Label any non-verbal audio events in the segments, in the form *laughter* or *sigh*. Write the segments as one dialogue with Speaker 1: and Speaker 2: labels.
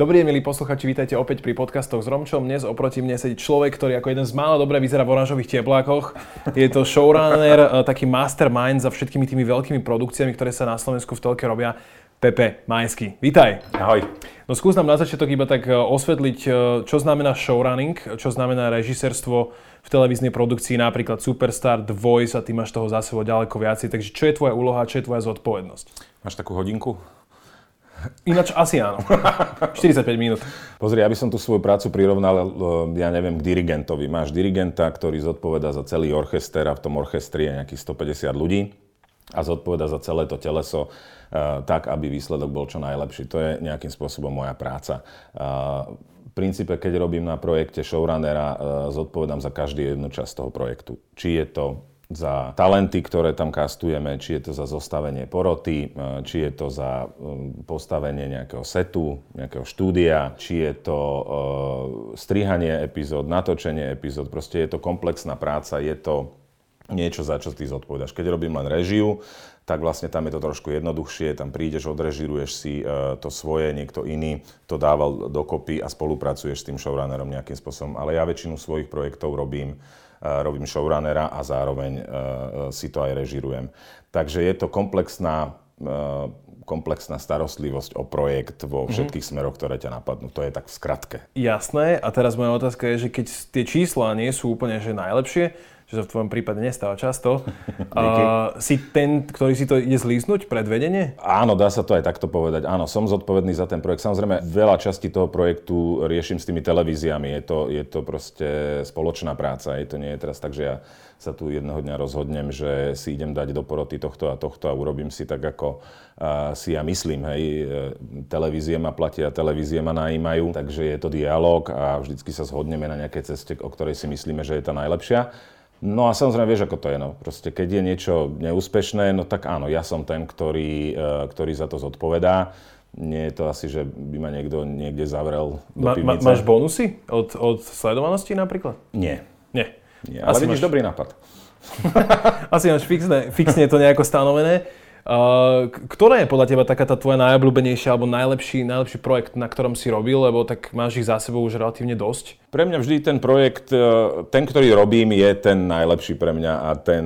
Speaker 1: Dobrý milí posluchači, vítajte opäť pri podcastoch s Romčom. Dnes oproti mne sedí človek, ktorý ako jeden z mála dobre vyzerá v oranžových teplákoch. Je to showrunner, eh, taký mastermind za všetkými tými veľkými produkciami, ktoré sa na Slovensku v telke robia. Pepe Majský. Vítaj.
Speaker 2: Ahoj.
Speaker 1: No skús nám na začiatok iba tak eh, osvetliť, eh, čo znamená showrunning, čo znamená režisérstvo v televíznej produkcii, napríklad Superstar, The Voice a ty máš toho za sebou ďaleko viacej. Takže čo je tvoja úloha, čo je tvoja zodpovednosť?
Speaker 2: Máš takú hodinku?
Speaker 1: Ináč asi áno. *laughs* 45 minút.
Speaker 2: Pozri, ja by som tú svoju prácu prirovnal, e, ja neviem, k dirigentovi. Máš dirigenta, ktorý zodpoveda za celý orchester a v tom orchestri je nejakých 150 ľudí a zodpoveda za celé to teleso uh, tak, aby výsledok bol čo najlepší. To je nejakým spôsobom moja práca. Uh, v princípe, keď robím na projekte showrunnera, zodpovedám za každý jednu časť toho projektu. Či je to za talenty, ktoré tam kastujeme, či je to za zostavenie poroty, e, či je to za e, postavenie nejakého setu, nejakého štúdia, či je to uh, strihanie epizód, natočenie epizód, proste je to komplexná práca, je to niečo, za čo ty zodpovedaš. Keď robím len režiu, tak vlastne tam je to trošku jednoduchšie, tam prídeš, odrežiruješ si to svoje, niekto iný to dával dokopy a spolupracuješ s tým showrunnerom nejakým spôsobom. Ale ja väčšinu svojich projektov robím robím showrunnera a zároveň e, si to aj režirujem. Takže je to komplexná komplexná starostlivosť o projekt vo mhm. všetkých mm-hmm. smeroch, ktoré ťa napadnú. To je tak v skratke.
Speaker 1: Jasné. A teraz moja otázka je, že keď tie čísla nie sú úplne že najlepšie, čo sa v tvojom prípade nestáva často. *laughs* uh, si ten, ktorý si to ide zlísnuť pred vedenie?
Speaker 2: Áno, dá sa to aj takto povedať. Áno, som zodpovedný za ten projekt. Samozrejme, veľa časti toho projektu riešim s tými televíziami. Je to, je to proste spoločná práca. Je to nie je teraz tak, že ja sa tu jedného dňa rozhodnem, že si idem dať do poroty tohto a tohto a urobím si tak, ako si ja myslím. Hej, e, televízie ma platia, televízie ma najímajú, takže je to dialog a vždycky sa zhodneme na nejakej ceste, o ktorej si myslíme, že je tá najlepšia. No a samozrejme vieš, ako to je. No. Proste keď je niečo neúspešné, no tak áno, ja som ten, ktorý, e, ktorý za to zodpovedá. Nie je to asi, že by ma niekto niekde zavrel do ma,
Speaker 1: ma, Máš bonusy od, od sledovanosti napríklad?
Speaker 2: Nie.
Speaker 1: Nie.
Speaker 2: Nie ale asi vidíš máš... dobrý nápad. *laughs*
Speaker 1: asi máš fixne, fixne to nejako stanovené. Uh, ktorá je podľa teba taká tá tvoja najobľúbenejšia alebo najlepší, najlepší projekt, na ktorom si robil, lebo tak máš ich za sebou už relatívne dosť?
Speaker 2: Pre mňa vždy ten projekt, e, ten, ktorý robím, je ten najlepší pre mňa a ten,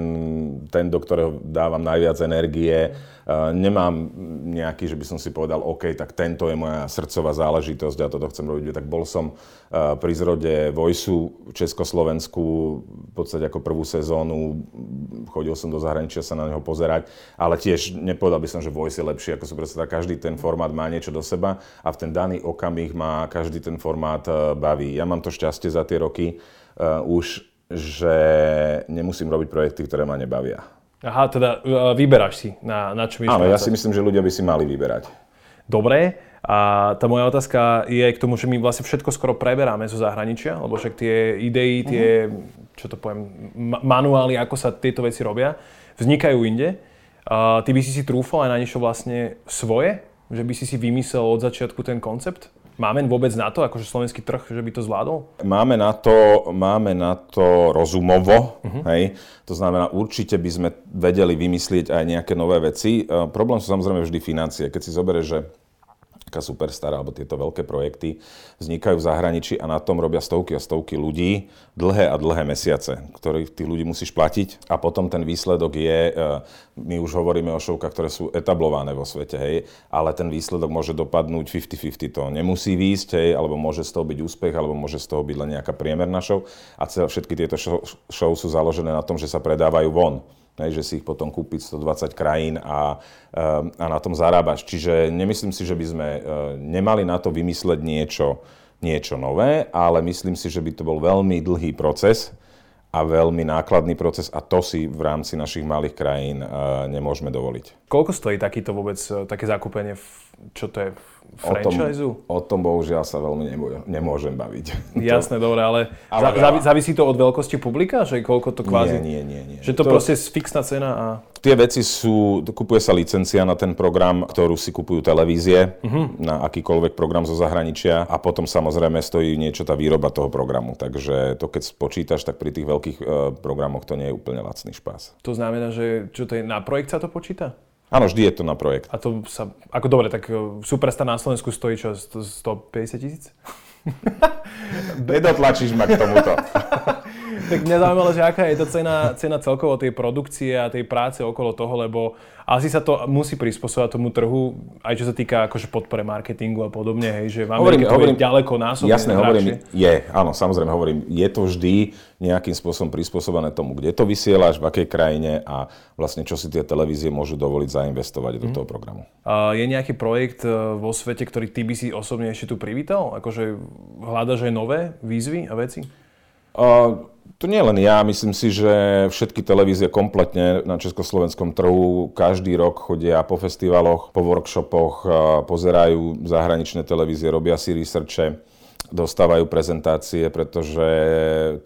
Speaker 2: ten do ktorého dávam najviac energie. Uh, nemám nejaký, že by som si povedal, OK, tak tento je moja srdcová záležitosť a toto chcem robiť. Tak bol som uh, pri zrode Vojsu v Československu v podstate ako prvú sezónu. Chodil som do zahraničia sa na neho pozerať, ale tiež nepovedal by som, že Voice je lepší ako Superstar. Každý ten formát má niečo do seba a v ten daný okamih má každý ten formát baví. Ja mám to šťastie za tie roky uh, už, že nemusím robiť projekty, ktoré ma nebavia.
Speaker 1: Aha, teda uh, vyberáš si, na, na čo
Speaker 2: Áno, ja si myslím, že ľudia by si mali vyberať.
Speaker 1: Dobre, a tá moja otázka je k tomu, že my vlastne všetko skoro preberáme zo zahraničia, lebo však tie idei, tie, uh-huh. čo to poviem, manuály, ako sa tieto veci robia, vznikajú inde. A ty by si si trúfal aj na niečo vlastne svoje? Že by si si vymyslel od začiatku ten koncept? Máme vôbec na to, akože slovenský trh, že by to zvládol?
Speaker 2: Máme na to, máme na to rozumovo, uh-huh. hej. To znamená, určite by sme vedeli vymyslieť aj nejaké nové veci. E, problém sú samozrejme vždy financie. Keď si zoberieš, že Amerika Superstar alebo tieto veľké projekty vznikajú v zahraničí a na tom robia stovky a stovky ľudí dlhé a dlhé mesiace, ktorých tých ľudí musíš platiť. A potom ten výsledok je, e, my už hovoríme o šovkách, ktoré sú etablované vo svete, hej, ale ten výsledok môže dopadnúť 50-50, to nemusí výjsť, hej, alebo môže z toho byť úspech, alebo môže z toho byť len nejaká priemerná show a všetky tieto show, show sú založené na tom, že sa predávajú von hej, že si ich potom kúpiť 120 krajín a, eh, a na tom zarábaš. Čiže nemyslím si, že by sme eh, nemali na to vymysleť niečo, niečo nové, ale myslím si, že by to bol veľmi dlhý proces a veľmi nákladný proces a to si v rámci našich malých krajín eh, nemôžeme dovoliť.
Speaker 1: Koľko stojí takýto vôbec, také zakúpenie, čo to je, franchise
Speaker 2: O tom, o tom bohužiaľ sa veľmi nemôžem baviť. *laughs*
Speaker 1: Jasné, dobre, ale, ale za, závisí to od veľkosti publika? Že koľko to kvázi...
Speaker 2: Nie, nie, nie. nie.
Speaker 1: Že to, to proste je fixná cena a...
Speaker 2: Tie veci sú, kupuje sa licencia na ten program, ktorú si kupujú televízie, uh-huh. na akýkoľvek program zo zahraničia a potom samozrejme stojí niečo tá výroba toho programu. Takže to keď spočítaš, tak pri tých veľkých uh, programoch to nie je úplne lacný špás.
Speaker 1: To znamená, že čo to je, na projekt sa to počíta?
Speaker 2: Áno, vždy je to na projekt.
Speaker 1: A to sa, ako dobre, tak e, Superstar na Slovensku stojí čo, 150 tisíc? *laughs*
Speaker 2: Nedotlačíš ma k tomuto. *laughs*
Speaker 1: tak mňa zaujímalo, že aká je to cena, cena celkovo tej produkcie a tej práce okolo toho, lebo asi sa to musí prispôsobať tomu trhu, aj čo sa týka akože podpore marketingu a podobne, hej, že v Amerike hovorím, to hovorím, je ďaleko násobne
Speaker 2: Jasné, hovorím, je, áno, samozrejme hovorím, je to vždy nejakým spôsobom prispôsobené tomu, kde to vysielaš, v akej krajine a vlastne čo si tie televízie môžu dovoliť zainvestovať mm. do mhm. toho programu.
Speaker 1: A je nejaký projekt e, vo svete, ktorý ty by si osobne ešte tu privítal? Akože hľadaš aj nové výzvy a veci?
Speaker 2: Uh, to nie len ja, myslím si, že všetky televízie kompletne na československom trhu každý rok chodia po festivaloch, po workshopoch, pozerajú zahraničné televízie, robia si researche, dostávajú prezentácie, pretože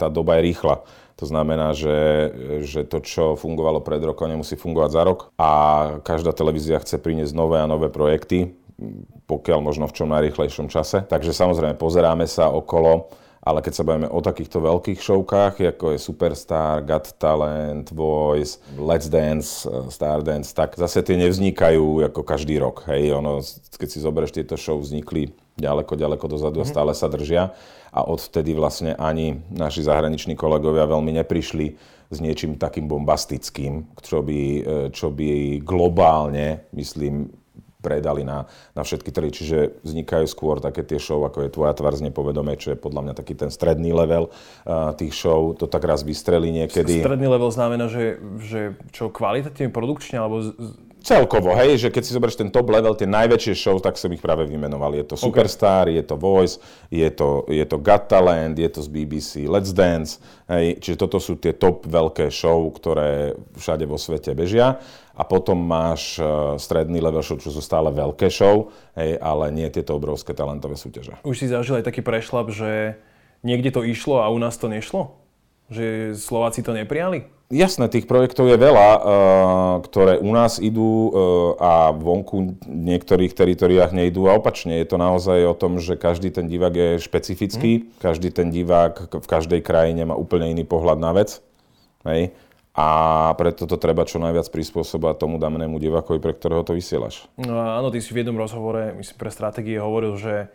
Speaker 2: tá doba je rýchla. To znamená, že, že to, čo fungovalo pred rokom, nemusí fungovať za rok a každá televízia chce priniesť nové a nové projekty, pokiaľ možno v čo najrýchlejšom čase. Takže samozrejme pozeráme sa okolo, ale keď sa bavíme o takýchto veľkých šovkách, ako je Superstar, Got Talent, Voice, Let's Dance, eh, Star Dance, tak zase tie nevznikajú ako každý rok. Hej, ono, keď si zoberieš, tieto show vznikli ďaleko, ďaleko dozadu a mhm. stále sa držia. A odvtedy vlastne ani naši zahraniční kolegovia veľmi neprišli s niečím takým bombastickým, čo by, eh, čo by globálne, myslím, predali na, na všetky trhy. Čiže vznikajú skôr také tie show, ako je Tvoja tvár z nepovedomé, čo je podľa mňa taký ten stredný level uh, tých show. To tak raz vystrelí niekedy.
Speaker 1: Stredný level znamená, že, že čo kvalitatívne produkčne, alebo
Speaker 2: Celkovo, hej, že keď si zoberieš ten top level, tie najväčšie show, tak som ich práve vymenoval. Je to Superstar, okay. je to Voice, je to, je to Got Talent, je to z BBC Let's Dance, hej, čiže toto sú tie top veľké show, ktoré všade vo svete bežia. A potom máš uh, stredný level show, čo sú stále veľké show, hej, ale nie tieto obrovské talentové súťaže.
Speaker 1: Už si zažil aj taký prešlap, že niekde to išlo a u nás to nešlo? Že Slováci to neprijali?
Speaker 2: Jasné, tých projektov je veľa, uh, ktoré u nás idú uh, a vonku v niektorých teritoriách nejdú a opačne. Je to naozaj o tom, že každý ten divák je špecifický, mm. každý ten divák v každej krajine má úplne iný pohľad na vec. Hej? A preto to treba čo najviac prispôsobať tomu danému divákovi, pre ktorého to vysielaš.
Speaker 1: No áno, ty si v jednom rozhovore, myslím pre stratégie, hovoril, že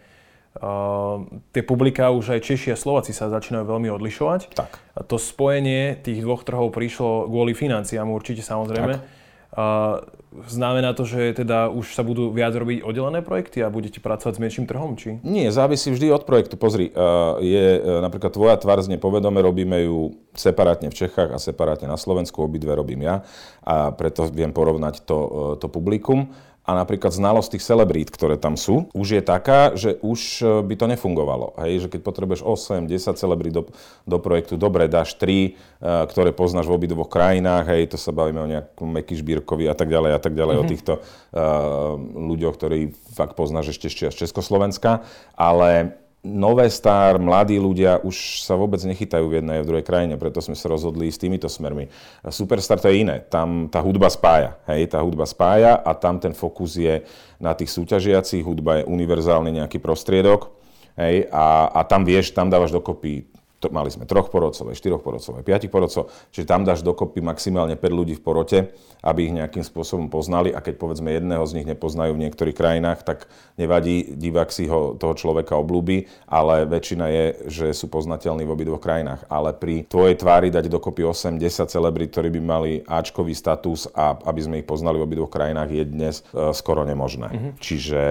Speaker 1: tie publiká už aj Češi a Slováci sa začínajú veľmi odlišovať.
Speaker 2: Tak.
Speaker 1: A to spojenie tých dvoch trhov prišlo kvôli financiám určite samozrejme. Tak. Uh, znamená to, že teda už sa budú viac robiť oddelené projekty a budete pracovať s menším trhom, či?
Speaker 2: Nie, závisí vždy od projektu. Pozri, uh, je uh, napríklad tvoja tvár z nepovedome, robíme ju separátne v Čechách a separátne na Slovensku, obidve robím ja a preto viem porovnať to, to publikum a napríklad znalosť tých celebrít, ktoré tam sú, už je taká, že už e, by to nefungovalo. Hej, že keď potrebuješ 8, 10 celebrít do, do projektu, dobre, dáš 3, e, ktoré poznáš v obidvoch krajinách, hej, to sa bavíme o nejakom Meky Žbírkovi a tak ďalej a tak ďalej, mm-hmm. o mhm. týchto uh, ľuďoch, ktorí fakt poznáš ešte z Československa, ale nové star, mladí ľudia už sa vôbec nechytajú v jednej a v druhej krajine, preto sme sa rozhodli s týmito smermi. Superstar to je iné, tam tá hudba spája, hej, tá hudba spája a tam ten fokus je na tých súťažiacich, hudba je univerzálny nejaký prostriedok, hej, a, a tam vieš, tam dávaš dokopy mali sme troch porodcov, štyroch porodcov, piatich porodcov, čiže tam dáš dokopy maximálne 5 ľudí v porote, aby ich nejakým spôsobom poznali a keď povedzme jedného z nich nepoznajú v niektorých krajinách, tak nevadí, divák si ho, toho človeka oblúbi, ale väčšina je, že sú poznateľní v obidvoch krajinách. Ale pri tvojej tvári dať dokopy 8-10 celebrit, ktorí by mali Ačkový status a aby sme ich poznali v obidvoch krajinách, je dnes uh, skoro nemožné. Mm-hmm. Čiže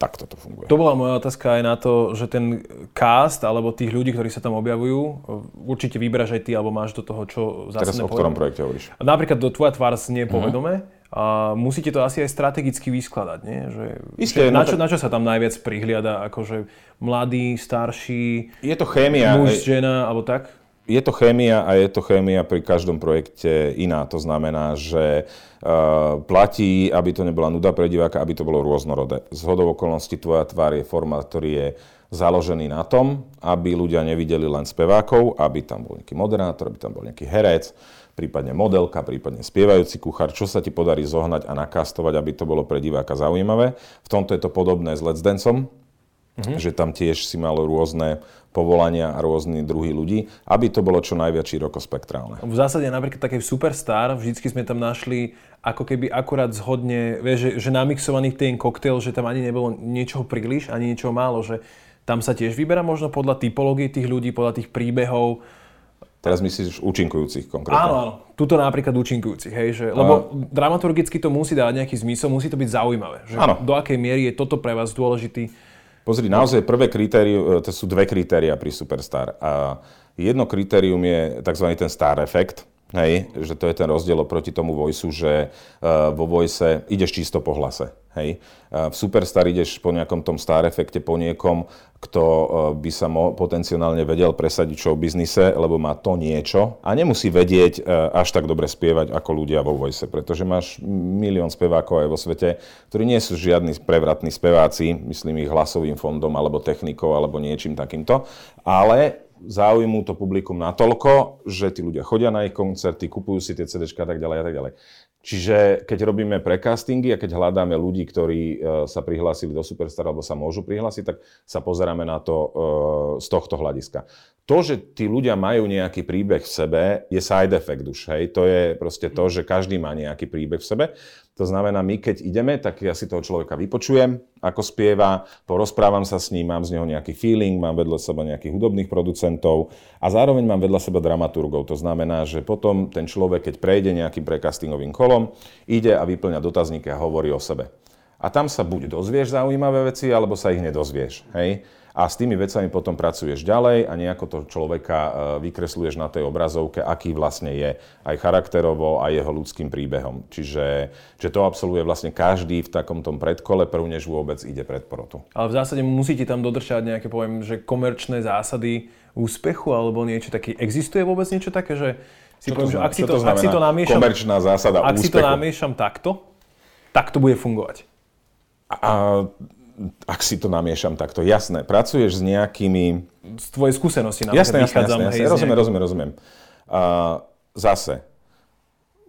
Speaker 2: takto to funguje.
Speaker 1: To bola moja otázka aj na to, že ten cast alebo tých ľudí, ktorí sa tam objavujú, určite vyberáš aj ty, alebo máš do toho, čo
Speaker 2: zase Teraz o ktorom projekte hovoríš?
Speaker 1: Napríklad do Tvoja tvár nie povedome. Uh-huh. A musíte to asi aj strategicky vyskladať, nie? Že, Isté, že na, čo, na čo sa tam najviac prihliada? Akože mladý, starší,
Speaker 2: je to chémia,
Speaker 1: muž, žena, alebo tak?
Speaker 2: Je to chémia a je to chémia pri každom projekte iná. To znamená, že uh, platí, aby to nebola nuda pre diváka, aby to bolo rôznorodé. Z hodov okolností tvoja tvár je formát, ktorý je založený na tom, aby ľudia nevideli len spevákov, aby tam bol nejaký moderátor, aby tam bol nejaký herec, prípadne modelka, prípadne spievajúci kuchár, čo sa ti podarí zohnať a nakastovať, aby to bolo pre diváka zaujímavé. V tomto je to podobné s Let's Danceom, uh-huh. že tam tiež si malo rôzne povolania a rôzne druhy ľudí, aby to bolo čo najviac širokospektrálne.
Speaker 1: V zásade napríklad taký Superstar, vždycky sme tam našli ako keby akurát zhodne, vieš, že, že namixovaný ten koktail, že tam ani nebolo niečoho príliš, ani niečoho málo, že tam sa tiež vyberá možno podľa typológie tých ľudí, podľa tých príbehov.
Speaker 2: Teraz myslíš účinkujúcich konkrétne?
Speaker 1: Áno, áno. Tuto napríklad účinkujúcich, hej, že, lebo a... dramaturgicky to musí dávať nejaký zmysel, musí to byť zaujímavé. Že áno. Do akej miery je toto pre vás dôležitý
Speaker 2: Pozri, naozaj prvé kritérium, e, to sú dve kritéria pri Superstar. A jedno kritérium je tzv. ten star efekt, Hej, že to je ten rozdiel oproti tomu voice, že uh, vo voice ideš čisto po hlase. Hej. Uh, v Superstar ideš po nejakom tom star efekte, po niekom, kto uh, by sa mo- potenciálne vedel presadiť v biznise, lebo má to niečo a nemusí vedieť uh, až tak dobre spievať ako ľudia vo voice, pretože máš milión spevákov aj vo svete, ktorí nie sú žiadni prevratní speváci, myslím ich hlasovým fondom alebo technikou alebo niečím takýmto, ale záujmu to publikum natoľko, že tí ľudia chodia na ich koncerty, kupujú si tie CD a tak ďalej a tak ďalej. Čiže keď robíme precastingy a keď hľadáme ľudí, ktorí e, sa prihlásili do Superstar alebo sa môžu prihlásiť, tak sa pozeráme na to e, z tohto hľadiska. To, že tí ľudia majú nejaký príbeh v sebe, je side effect už. Hej? To je proste to, že každý má nejaký príbeh v sebe. To znamená, my keď ideme, tak ja si toho človeka vypočujem, ako spieva, porozprávam sa s ním, mám z neho nejaký feeling, mám vedľa seba nejakých hudobných producentov a zároveň mám vedľa seba dramaturgov. To znamená, že potom ten človek, keď prejde nejakým precastingovým kolom, ide a vyplňa dotazníky a hovorí o sebe. A tam sa buď dozvieš zaujímavé veci, alebo sa ich nedozvieš. Hej? A s tými vecami potom pracuješ ďalej a nejako to človeka e, vykresluješ na tej obrazovke, aký vlastne je aj charakterovo a jeho ľudským príbehom. Čiže že to absolvuje vlastne každý v takom tom predkole, prv než vôbec ide pred porotu.
Speaker 1: Ale v zásade musíte tam dodržať nejaké, poviem, že komerčné zásady úspechu alebo niečo také. Existuje vôbec niečo také, že
Speaker 2: si poviem, že ak si to, to ak si to namiešam, komerčná zásada
Speaker 1: ak úspechu? si to namiešam takto, tak to bude fungovať.
Speaker 2: A ak si to namiešam takto, jasné, pracuješ s nejakými...
Speaker 1: Z tvojej skúsenosti
Speaker 2: napríklad jasné, jasné, jasné, jasné. Hej, rozumiem, rozumiem, rozumiem. A, zase,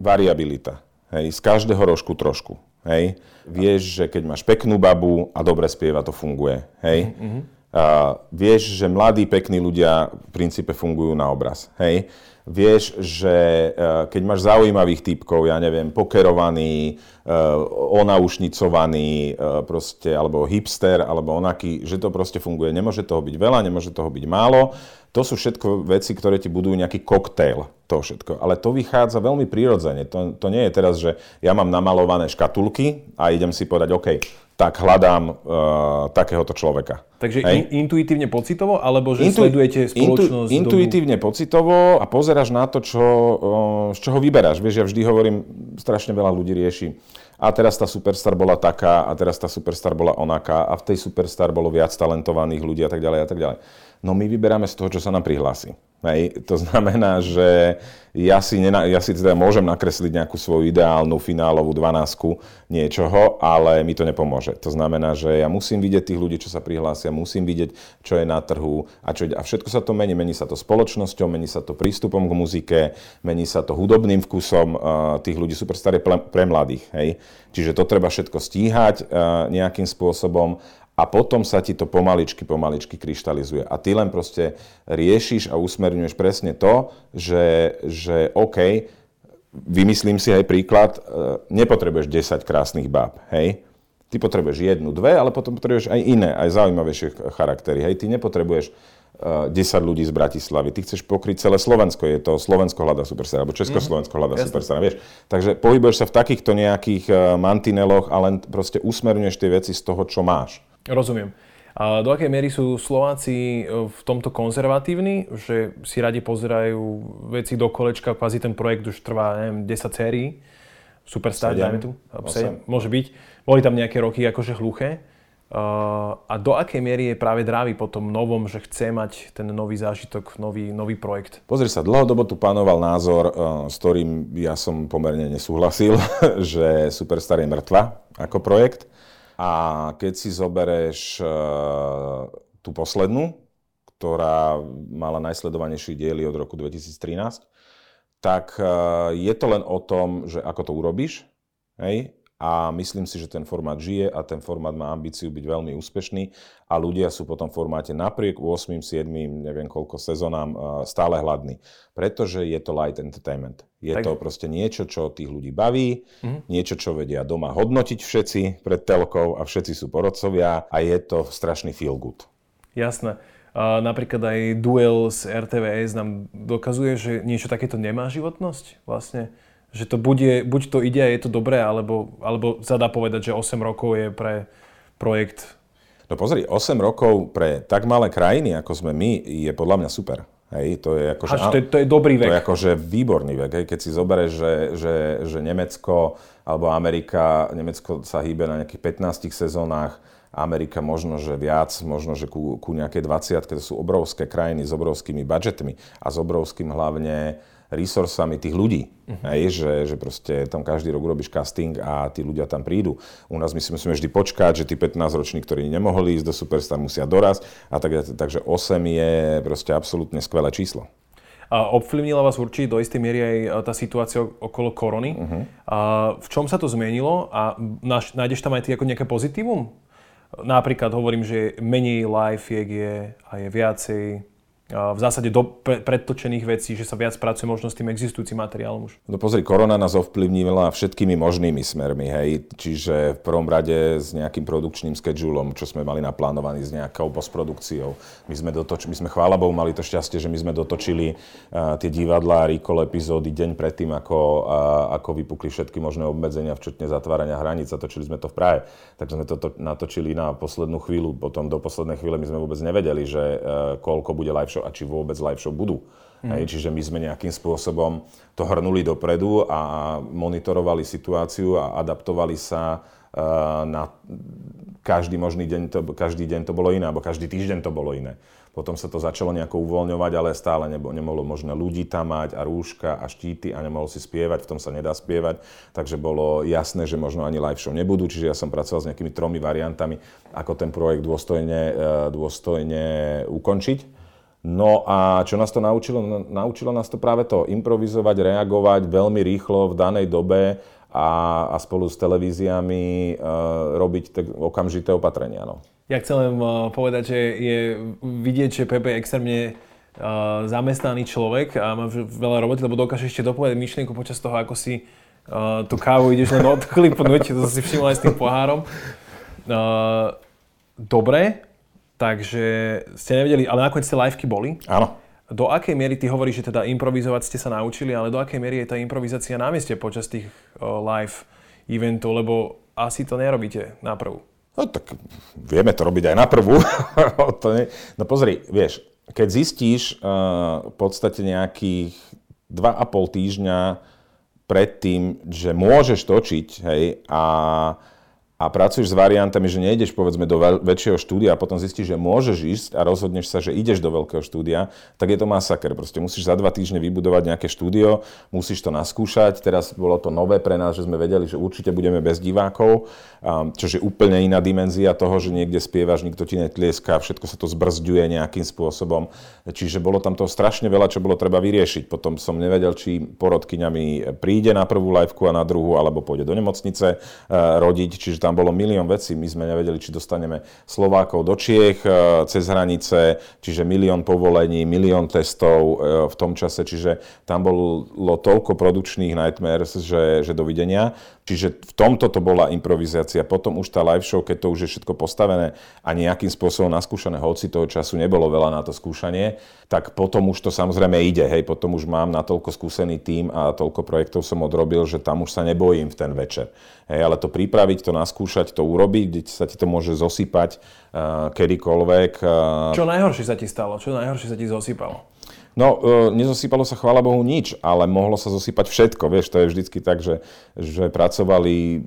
Speaker 2: variabilita. Hej, z každého rožku trošku. Hej. Vieš, že keď máš peknú babu a dobre spieva, to funguje. Hej. Mm-hmm. A, vieš, že mladí, pekní ľudia v princípe fungujú na obraz. Hej vieš, že e, keď máš zaujímavých typkov, ja neviem, pokerovaný, e, onaušnicovaný, e, proste, alebo hipster, alebo onaký, že to proste funguje. Nemôže toho byť veľa, nemôže toho byť málo. To sú všetko veci, ktoré ti budujú nejaký koktail, to všetko. Ale to vychádza veľmi prirodzene. To, to nie je teraz, že ja mám namalované škatulky a idem si povedať, OK, tak hľadám uh, takéhoto človeka.
Speaker 1: Takže in, intuitívne pocitovo, alebo že Intu, sledujete spoločnosť?
Speaker 2: Intu, intuitívne dobu? pocitovo a pozeráš na to, čo, uh, z čoho vyberáš. Vieš, ja vždy hovorím, strašne veľa ľudí rieši. A teraz tá superstar bola taká, a teraz tá superstar bola onaká, a v tej superstar bolo viac talentovaných ľudí a tak ďalej a tak ďalej. No my vyberáme z toho, čo sa nám prihlási. Hej. To znamená, že ja si, nena, ja si teda môžem nakresliť nejakú svoju ideálnu finálovú dvanásku niečoho, ale mi to nepomôže. To znamená, že ja musím vidieť tých ľudí, čo sa prihlásia, musím vidieť, čo je na trhu a, čo, a všetko sa to mení. Mení sa to spoločnosťou, mení sa to prístupom k muzike, mení sa to hudobným vkusom uh, tých ľudí. Superstar je pre, pre mladých. Hej. Čiže to treba všetko stíhať uh, nejakým spôsobom a potom sa ti to pomaličky, pomaličky kryštalizuje. A ty len proste riešiš a usmerňuješ presne to, že, že OK, vymyslím si aj príklad, e, nepotrebuješ 10 krásnych báb, hej? Ty potrebuješ jednu, dve, ale potom potrebuješ aj iné, aj zaujímavejšie charaktery, hej? Ty nepotrebuješ 10 e, ľudí z Bratislavy. Ty chceš pokryť celé Slovensko. Je to Slovensko hľada superstar, alebo Československo hľada mm, superstar, vieš. Takže pohybuješ sa v takýchto nejakých e, mantineloch a len proste usmerňuješ tie veci z toho, čo máš.
Speaker 1: Rozumiem. A do akej miery sú Slováci e, v tomto konzervatívni, že si radi pozerajú veci do kolečka, kvázi ten projekt už trvá, neviem, 10 sérií, Superstar, dajme tu, 7, môže byť. Boli tam nejaké roky akože hluché. A do akej miery je práve Drávy po tom novom, že chce mať ten nový zážitok, nový, nový projekt?
Speaker 2: Pozri sa, dlhodobo tu panoval názor, uh, s ktorým ja som pomerne nesúhlasil, *laughs* že Superstar je mŕtva ako projekt. A keď si zobereš uh, tú poslednú, ktorá mala najsledovanejšie diely od roku 2013, tak uh, je to len o tom, že ako to urobíš, hej? A myslím si, že ten formát žije a ten formát má ambíciu byť veľmi úspešný a ľudia sú po tom formáte napriek 8, 7, neviem koľko sezónám stále hladní. Pretože je to light entertainment. Je tak. to proste niečo, čo tých ľudí baví, mm-hmm. niečo, čo vedia doma hodnotiť všetci pred telkou a všetci sú porodcovia a je to strašný feel good.
Speaker 1: Jasné. A napríklad aj duel z RTVS nám dokazuje, že niečo takéto nemá životnosť vlastne že to bude, buď to ide a je to dobré, alebo, alebo sa dá povedať, že 8 rokov je pre projekt.
Speaker 2: No pozri, 8 rokov pre tak malé krajiny, ako sme my, je podľa mňa super. Hej, to je akože,
Speaker 1: to, je, to je dobrý vek.
Speaker 2: To je akože výborný vek. Hej. Keď si zoberieš, že, že, že Nemecko alebo Amerika, Nemecko sa hýbe na nejakých 15 sezónach, Amerika možno, že viac, možno, že ku, ku nejakej 20 to sú obrovské krajiny s obrovskými budžetmi a s obrovským hlavne resursami tých ľudí. Uh-huh. Hej, že, že proste tam každý rok robíš casting a tí ľudia tam prídu. U nás my si musíme vždy počkať, že tí 15-roční, ktorí nemohli ísť do Superstar, musia dorazť. A tak, takže 8 je proste absolútne skvelé číslo.
Speaker 1: A ovplyvnila vás určite do istej miery aj e, tá situácia okolo korony. Uh-huh. A v čom sa to zmenilo a nájdeš tam aj ty ako nejaké pozitívum? Napríklad hovorím, že menej live je a je viacej v zásade do predtočených vecí, že sa viac pracuje možno s tým existujúcim materiálom už?
Speaker 2: No pozri, korona nás ovplyvnila všetkými možnými smermi, hej. Čiže v prvom rade s nejakým produkčným schedulom, čo sme mali naplánovaný s nejakou postprodukciou. My sme, dotoč- my sme chvála Bohu mali to šťastie, že my sme dotočili uh, tie divadlá a recall epizódy deň predtým, ako, uh, ako vypukli všetky možné obmedzenia, včetne zatvárania hraníc a točili sme to v Prahe. Tak sme to, to natočili na poslednú chvíľu, potom do poslednej chvíle my sme vôbec nevedeli, že uh, koľko bude live a či vôbec live show budú. Mm. Hej, čiže my sme nejakým spôsobom to hrnuli dopredu a monitorovali situáciu a adaptovali sa uh, na každý možný deň, to, každý deň to bolo iné, alebo každý týždeň to bolo iné. Potom sa to začalo nejako uvoľňovať, ale stále nebo, nemohlo možné ľudí tam mať a rúška a štíty a nemohol si spievať, v tom sa nedá spievať. Takže bolo jasné, že možno ani live show nebudú, čiže ja som pracoval s nejakými tromi variantami, ako ten projekt dôstojne, uh, dôstojne ukončiť. No a čo nás to naučilo? No, naučilo nás to práve to improvizovať, reagovať veľmi rýchlo v danej dobe a, a spolu s televíziami uh, robiť tak okamžité opatrenia. No.
Speaker 1: Ja chcem uh, povedať, že je vidieť, že Pepe je extrémne uh, zamestnaný človek a má veľa roboty, lebo dokáže ešte dopovedať myšlienku počas toho, ako si uh, tú kávu ideš len odchlipnúť, to si všimol aj s tým pohárom. Uh, dobre, Takže ste nevedeli, ale nakoniec tie liveky boli.
Speaker 2: Áno.
Speaker 1: Do akej miery, ty hovoríš, že teda improvizovať ste sa naučili, ale do akej miery je tá improvizácia na mieste počas tých live eventov, lebo asi to nerobíte na prvú.
Speaker 2: No tak vieme to robiť aj na prvú. *laughs* no pozri, vieš, keď zistíš uh, v podstate nejakých 2,5 týždňa predtým, že môžeš točiť, hej, a a pracuješ s variantami, že nejdeš povedzme do väčšieho štúdia a potom zistíš, že môžeš ísť a rozhodneš sa, že ideš do veľkého štúdia, tak je to masaker. Proste musíš za dva týždne vybudovať nejaké štúdio, musíš to naskúšať. Teraz bolo to nové pre nás, že sme vedeli, že určite budeme bez divákov, čo je úplne iná dimenzia toho, že niekde spievaš, nikto ti netlieska, všetko sa to zbrzďuje nejakým spôsobom. Čiže bolo tam toho strašne veľa, čo bolo treba vyriešiť. Potom som nevedel, či porodkyňami príde na prvú liveku a na druhú, alebo pôjde do nemocnice eh, rodiť. Čiže tam tam bolo milión vecí. My sme nevedeli, či dostaneme Slovákov do Čiech e, cez hranice, čiže milión povolení, milión testov e, v tom čase, čiže tam bolo toľko produkčných nightmares, že, že dovidenia. Čiže v tomto to bola improvizácia. Potom už tá live show, keď to už je všetko postavené a nejakým spôsobom naskúšané, hoci toho času nebolo veľa na to skúšanie, tak potom už to samozrejme ide. Hej, potom už mám natoľko skúsený tým a toľko projektov som odrobil, že tam už sa nebojím v ten večer. Hej, ale to pripraviť, to naskúšať, to urobiť, kde sa ti to môže zosypať uh, kedykoľvek.
Speaker 1: Uh... Čo najhoršie sa ti stalo? Čo najhoršie sa ti zosypalo?
Speaker 2: No, e, sa chvála Bohu nič, ale mohlo sa zosypať všetko. Vieš, to je vždycky tak, že, že pracovali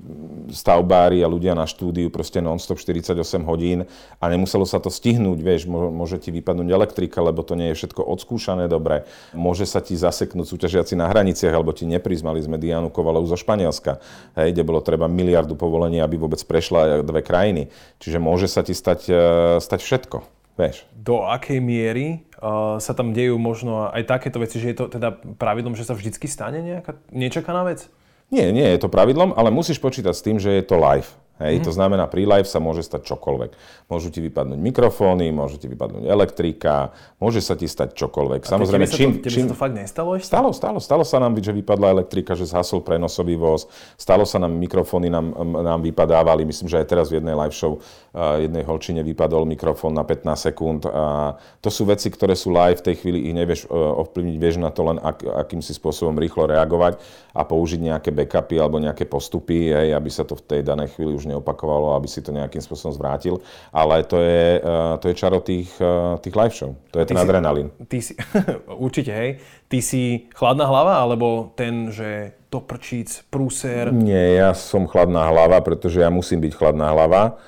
Speaker 2: stavbári a ľudia na štúdiu proste non-stop 48 hodín a nemuselo sa to stihnúť. Vieš, môže ti vypadnúť elektrika, lebo to nie je všetko odskúšané dobre. Môže sa ti zaseknúť súťažiaci na hraniciach, alebo ti neprizmali sme Dianu Kovalovú zo Španielska, hej, kde bolo treba miliardu povolení, aby vôbec prešla dve krajiny. Čiže môže sa ti stať, e, stať všetko. Vieš.
Speaker 1: Do akej miery uh, sa tam dejú možno aj takéto veci, že je to teda pravidlom, že sa vždycky stane nejaká nečakaná vec?
Speaker 2: Nie, nie je to pravidlom, ale musíš počítať s tým, že je to live. Hej, mm-hmm. to znamená, pri live sa môže stať čokoľvek. Môžu ti vypadnúť mikrofóny, môže ti vypadnúť elektrika, môže sa ti stať čokoľvek.
Speaker 1: A Samozrejme, tebe čím, to, tebe čím... to fakt nestalo ešte?
Speaker 2: Stalo, stalo. Stalo sa nám, že vypadla elektrika, že zhasol prenosový voz. Stalo sa nám, mikrofóny nám, nám vypadávali. Myslím, že aj teraz v jednej live show uh, jednej holčine vypadol mikrofón na 15 sekúnd. A to sú veci, ktoré sú live, v tej chvíli ich nevieš uh, ovplyvniť, vieš na to len ak, akýmsi spôsobom rýchlo reagovať a použiť nejaké backupy alebo nejaké postupy, hej, aby sa to v tej danej chvíli už už neopakovalo, aby si to nejakým spôsobom zvrátil. Ale to je, uh, to je čaro tých, uh, tých live show. To je ty ten si, adrenalín.
Speaker 1: Ty si, *laughs* určite, hej. Ty si chladná hlava, alebo ten, že to prčíc, prúser?
Speaker 2: Nie, ja som chladná hlava, pretože ja musím byť chladná hlava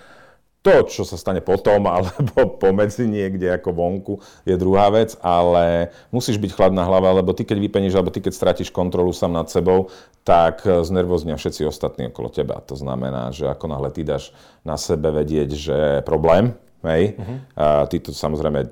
Speaker 2: to, čo sa stane potom, *laughs* alebo pomedzi niekde ako vonku, je druhá vec, ale musíš byť chladná hlava, lebo ty keď vypeníš, alebo ty keď stratíš kontrolu sám nad sebou, tak znervoznia všetci ostatní okolo teba. To znamená, že ako náhle ty dáš na sebe vedieť, že problém, hej, uh-huh. a ty to samozrejme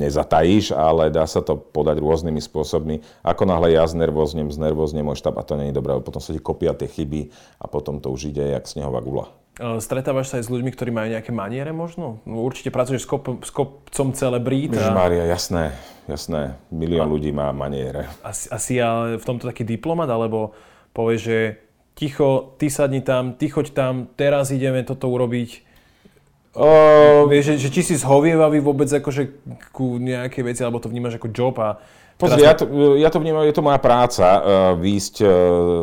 Speaker 2: nezatajíš, ale dá sa to podať rôznymi spôsobmi. Ako náhle ja znervoznem, znervoznem môj štab a to nie je dobré, potom sa ti kopia tie chyby a potom to už ide jak snehová gula.
Speaker 1: Stretávaš sa aj s ľuďmi, ktorí majú nejaké maniere možno? No, určite pracuješ s, kop, s kopcom celebrít.
Speaker 2: A... Mária, jasné, jasné. Milión a... ľudí má maniere.
Speaker 1: Asi, asi ale v tomto taký diplomat, alebo povieš, že ticho, ty sadni tam, ty choď tam, teraz ideme toto urobiť. Uh, vieš, že, že či si zhovievavý vôbec akože ku nejakej veci, alebo to vnímaš ako job a
Speaker 2: Pozri, ja to, ja to vnímam, je to moja práca, uh, výjsť uh,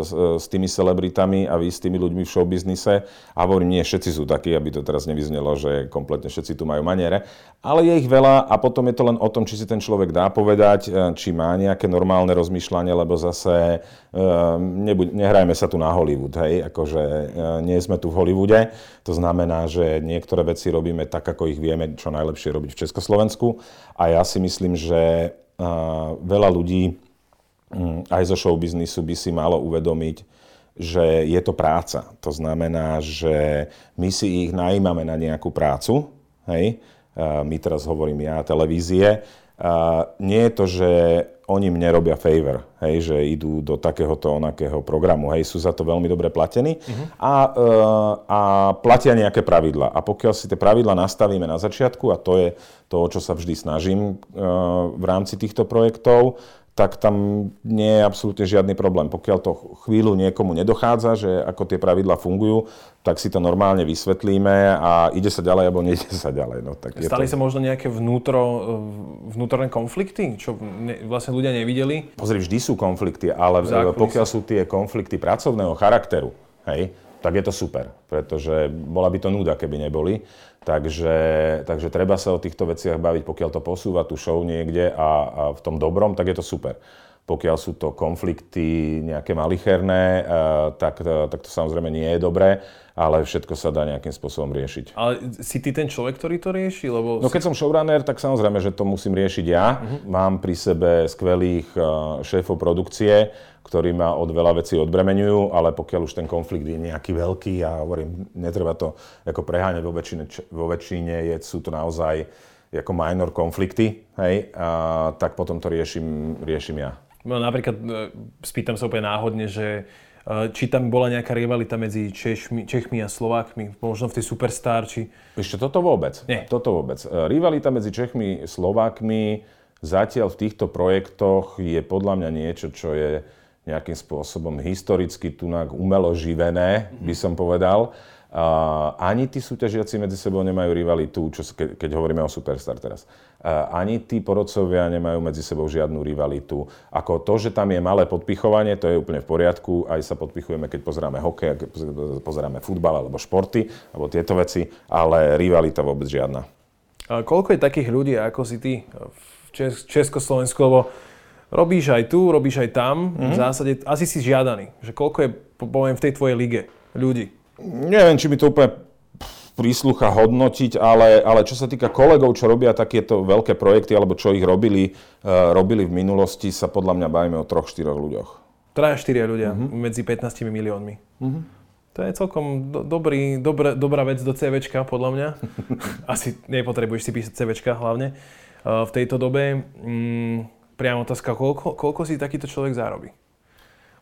Speaker 2: s, s tými celebritami a výjsť s tými ľuďmi v showbiznise. A hovorím, nie všetci sú takí, aby to teraz nevyznelo, že kompletne všetci tu majú maniere. Ale je ich veľa a potom je to len o tom, či si ten človek dá povedať, či má nejaké normálne rozmýšľanie, lebo zase uh, nebuď, nehrajme sa tu na Hollywood, hej, akože uh, nie sme tu v Hollywoode. To znamená, že niektoré veci robíme tak, ako ich vieme čo najlepšie robiť v Československu. A ja si myslím, že veľa ľudí mm, aj zo showbiznisu by si malo uvedomiť, že je to práca. To znamená, že my si ich najímame na nejakú prácu, hej, my teraz hovorím ja, televízie, nie je to, že oni mne robia favor, hej, že idú do takéhoto onakého programu, hej, sú za to veľmi dobre platení uh-huh. a, a platia nejaké pravidla. A pokiaľ si tie pravidla nastavíme na začiatku, a to je to, čo sa vždy snažím v rámci týchto projektov, tak tam nie je absolútne žiadny problém. Pokiaľ to chvíľu niekomu nedochádza, že ako tie pravidla fungujú, tak si to normálne vysvetlíme a ide sa ďalej alebo nejde sa ďalej. No, tak
Speaker 1: Stali
Speaker 2: to...
Speaker 1: sa možno nejaké vnútro, vnútorné konflikty, čo ne, vlastne ľudia nevideli?
Speaker 2: Pozri, vždy sú konflikty, ale pokiaľ sú tie konflikty pracovného charakteru, hej, tak je to super, pretože bola by to núda, keby neboli. Takže, takže treba sa o týchto veciach baviť, pokiaľ to posúva tú show niekde a, a v tom dobrom, tak je to super. Pokiaľ sú to konflikty nejaké malicherné, tak, tak to samozrejme nie je dobré, ale všetko sa dá nejakým spôsobom riešiť.
Speaker 1: Ale si ty ten človek, ktorý to rieši? Lebo
Speaker 2: no keď som showrunner, tak samozrejme, že to musím riešiť ja. Uh-huh. Mám pri sebe skvelých šéfov produkcie, ktorí ma od veľa vecí odbremenujú, ale pokiaľ už ten konflikt je nejaký veľký, ja hovorím, netreba to ako preháňať vo väčšine, vo väčšine je, sú to naozaj ako minor konflikty, hej, a, tak potom to riešim, riešim ja.
Speaker 1: No, napríklad e, spýtam sa úplne náhodne, že e, či tam bola nejaká rivalita medzi Češmi, Čechmi a Slovákmi, možno v tej Superstar, či...
Speaker 2: Ešte toto vôbec. Nie. Toto vôbec. E, rivalita medzi Čechmi a Slovákmi zatiaľ v týchto projektoch je podľa mňa niečo, čo je nejakým spôsobom historicky tunak umelo živené, by som povedal. Uh, ani tí súťažiaci medzi sebou nemajú rivalitu, čo, ke, keď hovoríme o Superstar teraz. Uh, ani tí porodcovia nemajú medzi sebou žiadnu rivalitu. Ako to, že tam je malé podpichovanie, to je úplne v poriadku. Aj sa podpichujeme, keď pozeráme hokej, keď pozeráme futbal alebo športy, alebo tieto veci, ale rivalita vôbec žiadna.
Speaker 1: A koľko je takých ľudí, ako si ty v Čes- Československu, lebo robíš aj tu, robíš aj tam, mm-hmm. v mhm. zásade asi si žiadaný. Že koľko je, poviem, v tej tvojej lige ľudí?
Speaker 2: Neviem, či mi to úplne príslucha hodnotiť, ale, ale čo sa týka kolegov, čo robia takéto veľké projekty, alebo čo ich robili, uh, robili v minulosti, sa podľa mňa bavíme o troch, štyroch ľuďoch.
Speaker 1: Traja, štyria ľudia mm-hmm. medzi 15 miliónmi. Mm-hmm. To je celkom do, dobrý, dobré, dobrá vec do CVčka, podľa mňa. *laughs* Asi nepotrebuješ si písať CVčka hlavne uh, v tejto dobe. Mm, priamo otázka, koľko, koľko si takýto človek zarobí?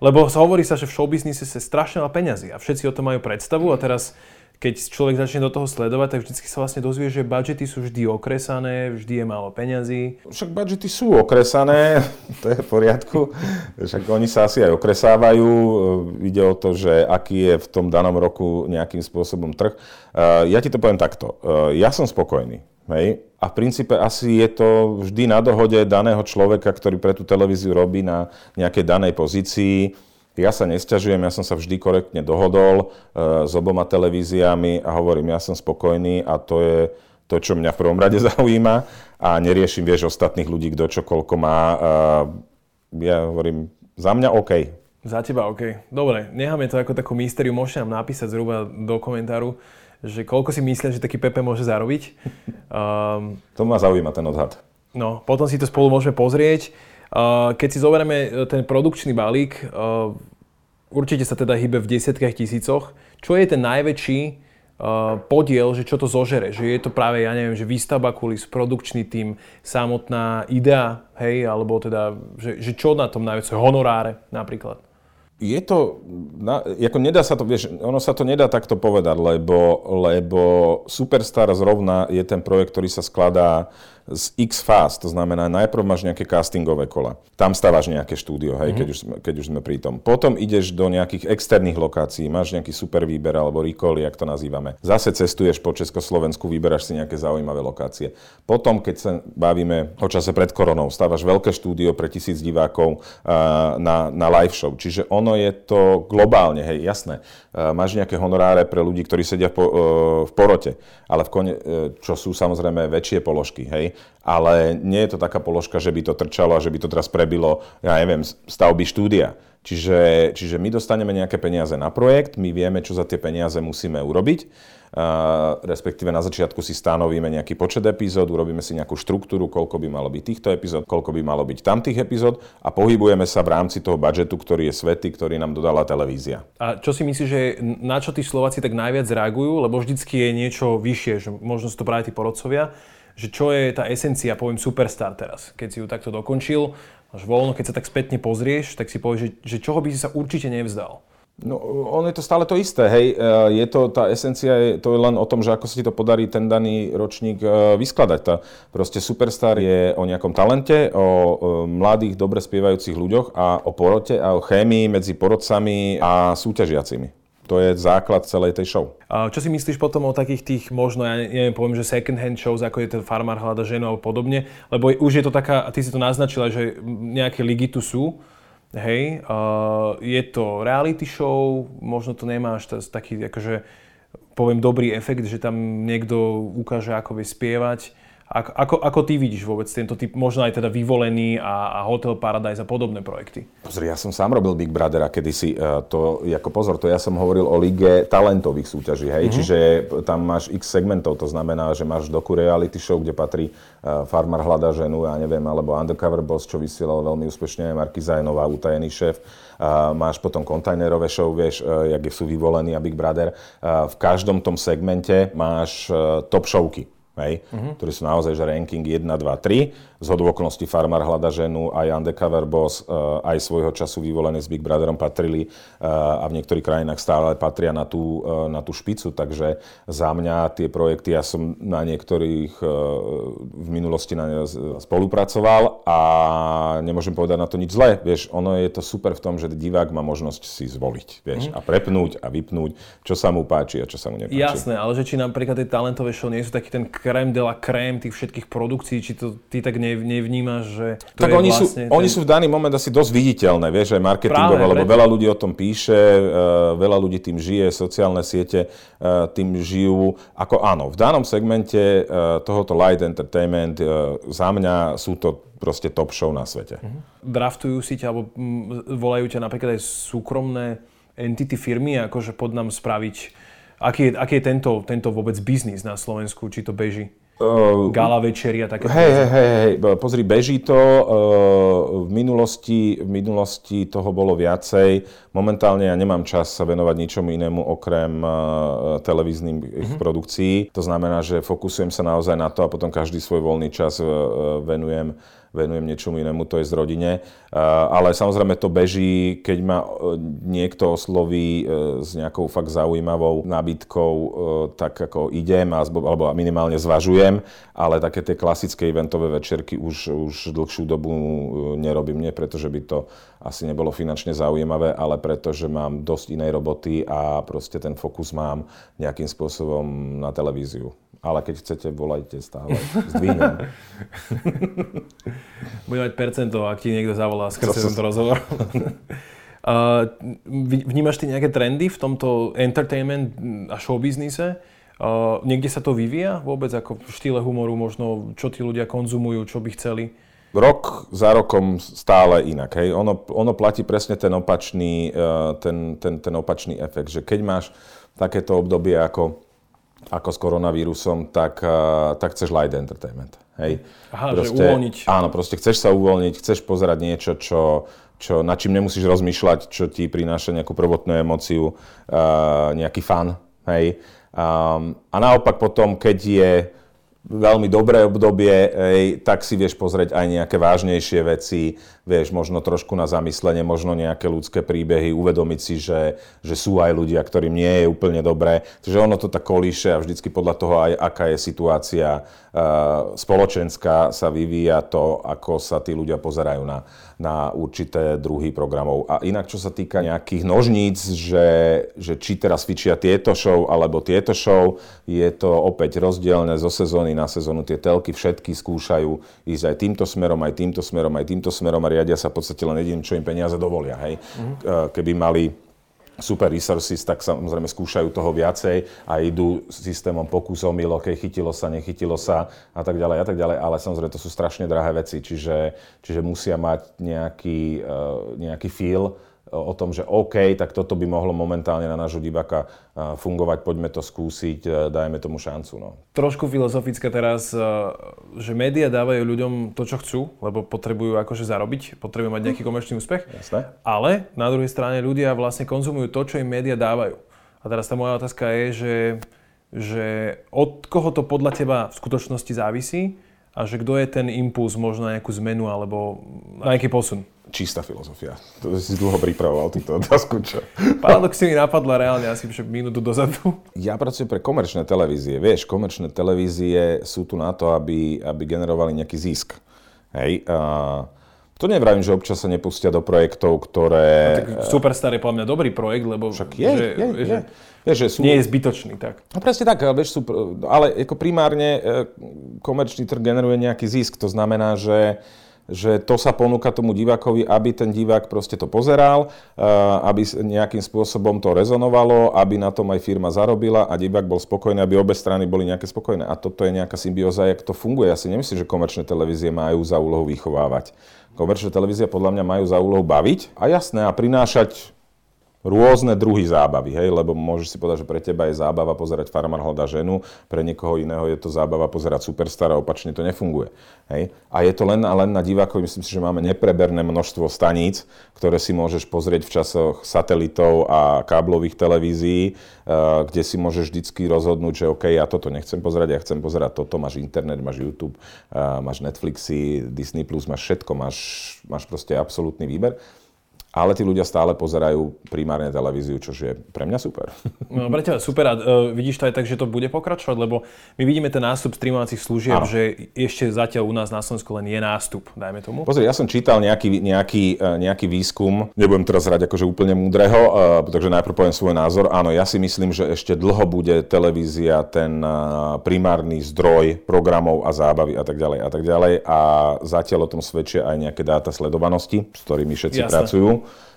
Speaker 1: Lebo hovorí sa, že v showbiznise sa strašne veľa peňazí a všetci o tom majú predstavu a teraz keď človek začne do toho sledovať, tak vždy sa vlastne dozvie, že budžety sú vždy okresané, vždy je málo peňazí.
Speaker 2: Však budžety sú okresané, *laughs* to je v poriadku. Však oni sa asi aj okresávajú. Ide o to, že aký je v tom danom roku nejakým spôsobom trh. Ja ti to poviem takto. Ja som spokojný. Hej? A v princípe asi je to vždy na dohode daného človeka, ktorý pre tú televíziu robí na nejakej danej pozícii ja sa nesťažujem, ja som sa vždy korektne dohodol e, s oboma televíziami a hovorím, ja som spokojný a to je to, čo mňa v prvom rade *laughs* zaujíma a neriešim, vieš, ostatných ľudí, kto čo má. E, ja hovorím, za mňa OK.
Speaker 1: Za teba OK. Dobre, necháme to ako takú mystériu. Môžete nám napísať zhruba do komentáru, že koľko si myslia, že taký Pepe môže zarobiť.
Speaker 2: Um, to ma zaujíma, ten odhad.
Speaker 1: No, potom si to spolu môžeme pozrieť. Keď si zoberieme e, ten produkčný balík, e, určite sa teda hýbe v desiatkách tisícoch. Čo je ten najväčší e, podiel, že čo to zožere? Že je to práve, ja neviem, že výstavba kulis, produkčný tým, samotná idea, hej, alebo teda, že, že čo na tom najviac, honoráre napríklad?
Speaker 2: Je to, na, ako nedá sa to, vieš, ono sa to nedá takto povedať, lebo, lebo Superstar zrovna je ten projekt, ktorý sa skladá z X fast, to znamená najprv máš nejaké castingové kola. Tam stávaš nejaké štúdio, hej, mm-hmm. keď, už sme, keď už sme pri tom. Potom ideš do nejakých externých lokácií, máš nejaký super výber alebo recall, jak to nazývame. Zase cestuješ po Československu, vyberáš si nejaké zaujímavé lokácie. Potom, keď sa bavíme o čase pred koronou, stávaš veľké štúdio pre tisíc divákov uh, na, na live show. Čiže ono je to globálne, hej, jasné. Uh, máš nejaké honoráre pre ľudí, ktorí sedia po, uh, v porote, ale v kone, uh, čo sú samozrejme väčšie položky, hej ale nie je to taká položka, že by to trčalo a že by to teraz prebilo, ja neviem, stavby štúdia. Čiže, čiže my dostaneme nejaké peniaze na projekt, my vieme, čo za tie peniaze musíme urobiť, uh, respektíve na začiatku si stanovíme nejaký počet epizód, urobíme si nejakú štruktúru, koľko by malo byť týchto epizód, koľko by malo byť tamtých epizód a pohybujeme sa v rámci toho budžetu, ktorý je svety, ktorý nám dodala televízia.
Speaker 1: A čo si myslíš, že na čo tí Slováci tak najviac reagujú? Lebo vždycky je niečo vyššie, že možno sú to práve tí porodcovia že čo je tá esencia, poviem Superstar teraz, keď si ju takto dokončil, až voľno, keď sa tak spätne pozrieš, tak si povieš, že, že čoho by si sa určite nevzdal.
Speaker 2: No, ono je to stále to isté, hej. E, je to, tá esencia je, to je len o tom, že ako sa ti to podarí ten daný ročník e, vyskladať. Tá, proste Superstar je o nejakom talente, o, o mladých, dobre spievajúcich ľuďoch a o porote a o chémii medzi porodcami a súťažiacimi. To je základ celej tej show.
Speaker 1: A čo si myslíš potom o takých tých, možno, ja neviem, poviem, že second hand shows, ako je ten farmár hľada ženu alebo podobne, lebo už je to taká, ty si to naznačila, že nejaké ligy tu sú, hej, uh, je to reality show, možno to nemáš taký, akože, poviem, dobrý efekt, že tam niekto ukáže, ako vie spievať, ako, ako, ako ty vidíš vôbec tento typ, možno aj teda vyvolený a, a Hotel Paradise a podobné projekty?
Speaker 2: Pozri, ja som sám robil Big Brothera kedysi. Uh, to, ako pozor, to ja som hovoril o lige talentových súťaží, hej? Mm-hmm. Čiže tam máš x segmentov, to znamená, že máš doku reality show, kde patrí uh, Farmar hľada ženu, ja neviem, alebo Undercover Boss, čo vysielal veľmi úspešne Marky Zajenová, utajený šéf. Uh, máš potom kontajnerové show, vieš, uh, jak sú vyvolení a Big Brother. Uh, v každom tom segmente máš uh, top showky hej, uh-huh. ktorí sú naozaj že ranking 1, 2, 3 z okolností Farmar hľada ženu, aj Undercover Boss, eh, aj svojho času vyvolené s Big Brotherom patrili eh, a v niektorých krajinách stále patria na tú, eh, na tú špicu, takže za mňa tie projekty, ja som na niektorých v minulosti na ne spolupracoval a nemôžem povedať na to nič zlé, vieš, ono je to super v tom, že divák má možnosť si zvoliť, vieš, mm. a prepnúť a vypnúť, čo sa mu páči a čo sa mu nepáči.
Speaker 1: Jasné, ale že či napríklad tie talentové show nie sú taký ten krém de la krém tých všetkých produkcií, či to ty tak nevnímaš, že to
Speaker 2: tak
Speaker 1: je
Speaker 2: oni,
Speaker 1: vlastne
Speaker 2: sú, ten... oni sú v daný moment asi dosť viditeľné, vieš, aj marketingové, lebo veľa ľudí o tom píše, uh, veľa ľudí tým žije, sociálne siete uh, tým žijú. Ako áno, v danom segmente uh, tohoto light entertainment za mňa sú to proste top show na svete. Uh-huh.
Speaker 1: Draftujú si ťa, alebo volajú ťa napríklad aj súkromné entity firmy, akože pod nám spraviť, aký je, aký je tento, tento vôbec biznis na Slovensku, či to beží? Uh, Gala večeri a také.
Speaker 2: Hej, hej, hej, hej, pozri, beží to. Uh, v, minulosti, v minulosti toho bolo viacej. Momentálne ja nemám čas sa venovať ničomu inému okrem uh, televíznym uh-huh. produkcií. To znamená, že fokusujem sa naozaj na to a potom každý svoj voľný čas uh, venujem venujem niečomu inému, to je z rodine. Ale samozrejme to beží, keď ma e, niekto osloví e, s nejakou fakt zaujímavou nábytkou, e, tak ako idem, alebo minimálne zvažujem, ale také tie klasické eventové večerky už, už dlhšiu dobu nerobím, nie pretože by to asi nebolo finančne zaujímavé, ale preto, že mám dosť inej roboty a proste ten fokus mám nejakým spôsobom na televíziu ale keď chcete, volajte stále. Zdvihnem. *laughs*
Speaker 1: Bude mať percento, ak ti niekto zavolá, skrze tento rozhovor. *laughs* Uh, vnímaš ty nejaké trendy v tomto entertainment a show biznise? Uh, niekde sa to vyvíja vôbec ako v štýle humoru, možno čo tí ľudia konzumujú, čo by chceli?
Speaker 2: Rok za rokom stále inak. Hej. Ono, ono platí presne ten opačný, uh, ten, ten, ten opačný efekt, že keď máš takéto obdobie ako ako s koronavírusom, tak, eh, tak chceš light entertainment. Hej.
Speaker 1: Aha, proste, že uvoľniť.
Speaker 2: Áno, proste chceš sa uvoľniť, chceš pozerať niečo, čo, čo, nad čím nemusíš rozmýšľať, čo ti prináša nejakú prvotnú emóciu, uh, nejaký fan. Hej. Um, a naopak potom, keď je veľmi dobré obdobie, hej, tak si vieš pozrieť aj nejaké vážnejšie veci, vieš, možno trošku na zamyslenie, možno nejaké ľudské príbehy, uvedomiť si, že, že sú aj ľudia, ktorým nie je úplne dobré. Čiže ono to tak kolíše a vždycky podľa toho aj aká je situácia uh, spoločenská sa vyvíja to, ako sa tí ľudia pozerajú na, na určité druhy programov. A inak, čo sa týka nejakých nožníc, že, že či teraz fičia tieto show alebo tieto show, je to opäť rozdielne zo sezóny na sezónu. Tie telky všetky skúšajú ísť aj týmto smerom, aj týmto smerom, aj týmto smerom a riadia sa v podstate len jediným, čo im peniaze dovolia. Hej? Mm-hmm. Keby mali super resources, tak samozrejme skúšajú toho viacej a idú systémom pokusov, milo, keď chytilo sa, nechytilo sa a tak ďalej a tak ďalej, ale samozrejme to sú strašne drahé veci, čiže, čiže musia mať nejaký, uh, nejaký feel o tom, že OK, tak toto by mohlo momentálne na nášho diváka fungovať, poďme to skúsiť, dajme tomu šancu. No.
Speaker 1: Trošku filozofické teraz, že médiá dávajú ľuďom to, čo chcú, lebo potrebujú akože zarobiť, potrebujú mať nejaký komerčný úspech.
Speaker 2: Jasné.
Speaker 1: Ale na druhej strane ľudia vlastne konzumujú to, čo im médiá dávajú. A teraz tá moja otázka je, že, že od koho to podľa teba v skutočnosti závisí a že kto je ten impuls možno na nejakú zmenu alebo na nejaký posun?
Speaker 2: čistá filozofia. To si dlho pripravoval túto otázku, čo?
Speaker 1: Paradox si mi napadla reálne asi minútu dozadu.
Speaker 2: Ja pracujem pre komerčné televízie. Vieš, komerčné televízie sú tu na to, aby, aby generovali nejaký zisk. Hej. A to nevravím, že občas sa nepustia do projektov, ktoré...
Speaker 1: tak Superstar je podľa mňa dobrý projekt, lebo...
Speaker 2: Však je, že, je, je. Že,
Speaker 1: je. že sú... Nie je zbytočný, tak.
Speaker 2: No presne tak, vieš, sú, ale ako primárne e, komerčný trh generuje nejaký zisk. To znamená, že že to sa ponúka tomu divákovi, aby ten divák proste to pozeral, eh, aby nejakým spôsobom to rezonovalo, aby na tom aj firma zarobila a divák bol spokojný, aby obe strany boli nejaké spokojné. A toto je nejaká symbióza, jak to funguje. Ja si nemyslím, že komerčné televízie majú za úlohu vychovávať. Komerčné televízie podľa mňa majú za úlohu baviť a jasné a prinášať rôzne druhy zábavy, hej, lebo môžeš si povedať, že pre teba je zábava pozerať Farmar hľada ženu, pre niekoho iného je to zábava pozerať Superstar a opačne to nefunguje. Hej. A je to len, len na divákov, myslím si, že máme nepreberné množstvo staníc, ktoré si môžeš pozrieť v časoch satelitov a káblových televízií, eh, kde si môžeš vždycky rozhodnúť, že OK, ja toto nechcem pozerať, ja chcem pozerať toto, máš internet, máš YouTube, eh, máš Netflixy, Disney+, máš všetko, máš, máš proste absolútny výber ale tí ľudia stále pozerajú primárne televíziu, čo je pre mňa super.
Speaker 1: No, pre teba super a uh, vidíš to aj tak, že to bude pokračovať, lebo my vidíme ten nástup streamovacích služieb, ano. že ešte zatiaľ u nás na Slovensku len je nástup, dajme tomu.
Speaker 2: Pozri, ja som čítal nejaký, nejaký, uh, nejaký výskum, nebudem teraz hrať akože úplne múdreho, uh, takže najprv poviem svoj názor. Áno, ja si myslím, že ešte dlho bude televízia ten uh, primárny zdroj programov a zábavy a tak ďalej a tak ďalej a zatiaľ o tom svedčia aj nejaké dáta sledovanosti, s ktorými všetci Jasne. pracujú.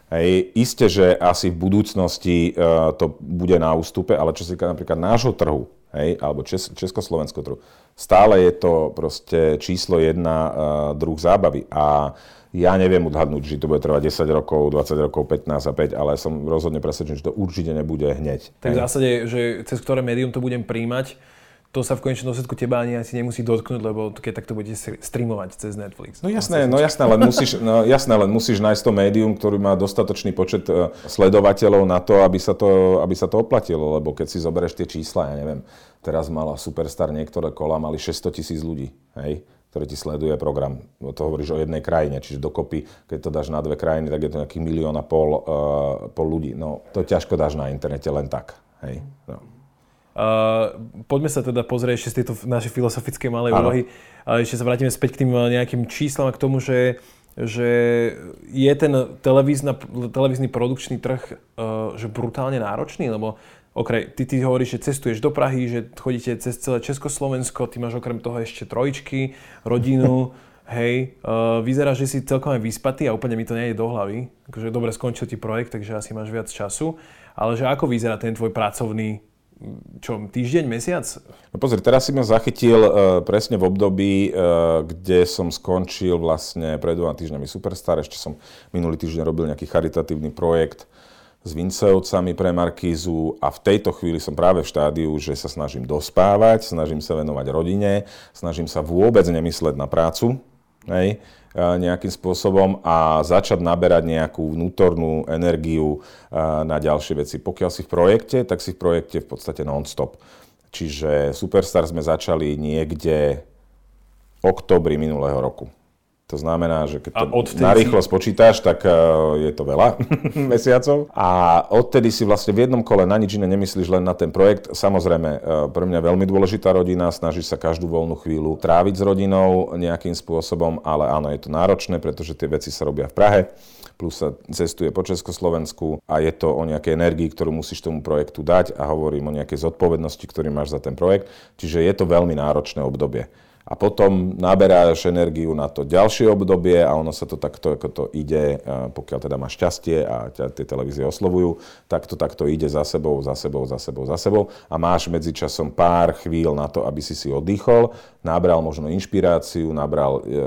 Speaker 2: Hej, isté, že asi v budúcnosti uh, to bude na ústupe, ale čo sa týka napríklad nášho trhu, hej, alebo Čes- Československého trhu, stále je to proste číslo jedna uh, druh zábavy. A ja neviem odhadnúť, či to bude trvať 10 rokov, 20 rokov, 15 a 5, ale som rozhodne presvedčený, že to určite nebude hneď.
Speaker 1: Tak v zásade, že cez ktoré médium to budem príjmať, to sa v konečnom dôsledku teba ani asi nemusí dotknúť, lebo keď takto budete streamovať cez Netflix.
Speaker 2: No jasné, no jasné, len musíš, no jasné, len musíš nájsť to médium, ktorý má dostatočný počet e, sledovateľov na to, aby sa to, aby sa to oplatilo, lebo keď si zoberieš tie čísla, ja neviem, teraz mala Superstar niektoré kola, mali 600 tisíc ľudí, hej, ktoré ti sleduje program. No to hovoríš o jednej krajine, čiže dokopy, keď to dáš na dve krajiny, tak je to nejakých milión a pol, uh, pol ľudí. No to ťažko dáš na internete len tak, hej. No.
Speaker 1: Uh, poďme sa teda pozrieť ešte z tejto našej filozofické malej ano. úlohy. Uh, ešte sa vrátime späť k tým uh, nejakým číslam a k tomu, že, že je ten televízny produkčný trh uh, že brutálne náročný, lebo okrem, ty, ty hovoríš, že cestuješ do Prahy, že chodíte cez celé Československo, ty máš okrem toho ešte trojičky, rodinu, *laughs* hej, uh, vyzerá, že si celkom aj vyspatý a úplne mi to nejde do hlavy. Akože dobre, skončil ti projekt, takže asi máš viac času. Ale že ako vyzerá ten tvoj pracovný čo, týždeň, mesiac?
Speaker 2: No pozri, teraz si ma zachytil uh, presne v období, uh, kde som skončil vlastne pred dvoma týždňami Superstar. Ešte som minulý týždeň robil nejaký charitatívny projekt s Vincejovcami pre Markízu a v tejto chvíli som práve v štádiu, že sa snažím dospávať, snažím sa venovať rodine, snažím sa vôbec nemysleť na prácu. Hej nejakým spôsobom a začať naberať nejakú vnútornú energiu na ďalšie veci. Pokiaľ si v projekte, tak si v projekte v podstate non-stop. Čiže Superstar sme začali niekde oktobri minulého roku. To znamená, že keď to narýchlo spočítaš, tak uh, je to veľa *laughs* mesiacov. A odtedy si vlastne v jednom kole na nič iné nemyslíš len na ten projekt. Samozrejme, uh, pre mňa veľmi dôležitá rodina, snažíš sa každú voľnú chvíľu tráviť s rodinou nejakým spôsobom, ale áno, je to náročné, pretože tie veci sa robia v Prahe plus sa cestuje po Československu a je to o nejakej energii, ktorú musíš tomu projektu dať a hovorím o nejakej zodpovednosti, ktorý máš za ten projekt. Čiže je to veľmi náročné obdobie a potom naberáš energiu na to ďalšie obdobie a ono sa to takto, ako to ide, pokiaľ teda máš šťastie a ťa tie televízie oslovujú, tak to takto ide za sebou, za sebou, za sebou, za sebou. A máš medzičasom pár chvíľ na to, aby si si oddychol, nabral možno inšpiráciu, nabral e,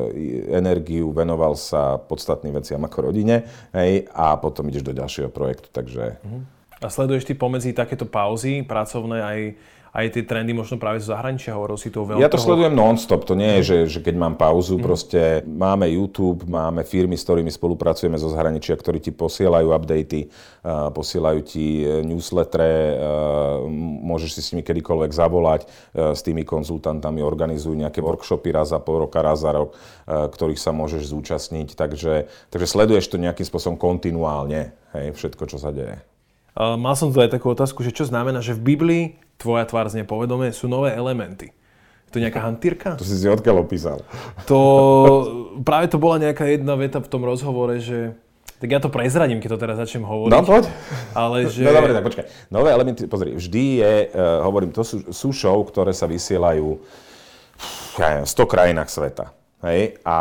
Speaker 2: energiu, venoval sa podstatným veciam ako rodine hej, a potom ideš do ďalšieho projektu, takže...
Speaker 1: A sleduješ ty pomedzi takéto pauzy pracovné aj aj tie trendy možno práve z zahraničia, hovoril si to veľmi.
Speaker 2: Ja to sledujem non-stop, to nie je, že, že keď mám pauzu, mm. proste máme YouTube, máme firmy, s ktorými spolupracujeme zo zahraničia, ktorí ti posielajú updaty, uh, posielajú ti e, newslettere, uh, môžeš si s nimi kedykoľvek zavolať, uh, s tými konzultantami organizujú nejaké workshopy raz za pol roka, raz za rok, uh, ktorých sa môžeš zúčastniť, takže, takže sleduješ to nejakým spôsobom kontinuálne, hej, všetko, čo sa deje.
Speaker 1: Uh, mal som tu aj takú otázku, že čo znamená, že v Biblii tvoja tvár znie povedomé, sú nové elementy. Je to nejaká hantírka?
Speaker 2: To si si odkiaľ opísal.
Speaker 1: To, práve to bola nejaká jedna veta v tom rozhovore, že tak ja to prezradím, keď to teraz začnem hovoriť.
Speaker 2: No poď.
Speaker 1: Ale že...
Speaker 2: No dobre, tak počkaj. Nové elementy, pozri, vždy je, uh, hovorím, to sú, sú show, ktoré sa vysielajú ja neviem, 100 krajinách sveta. Hej? A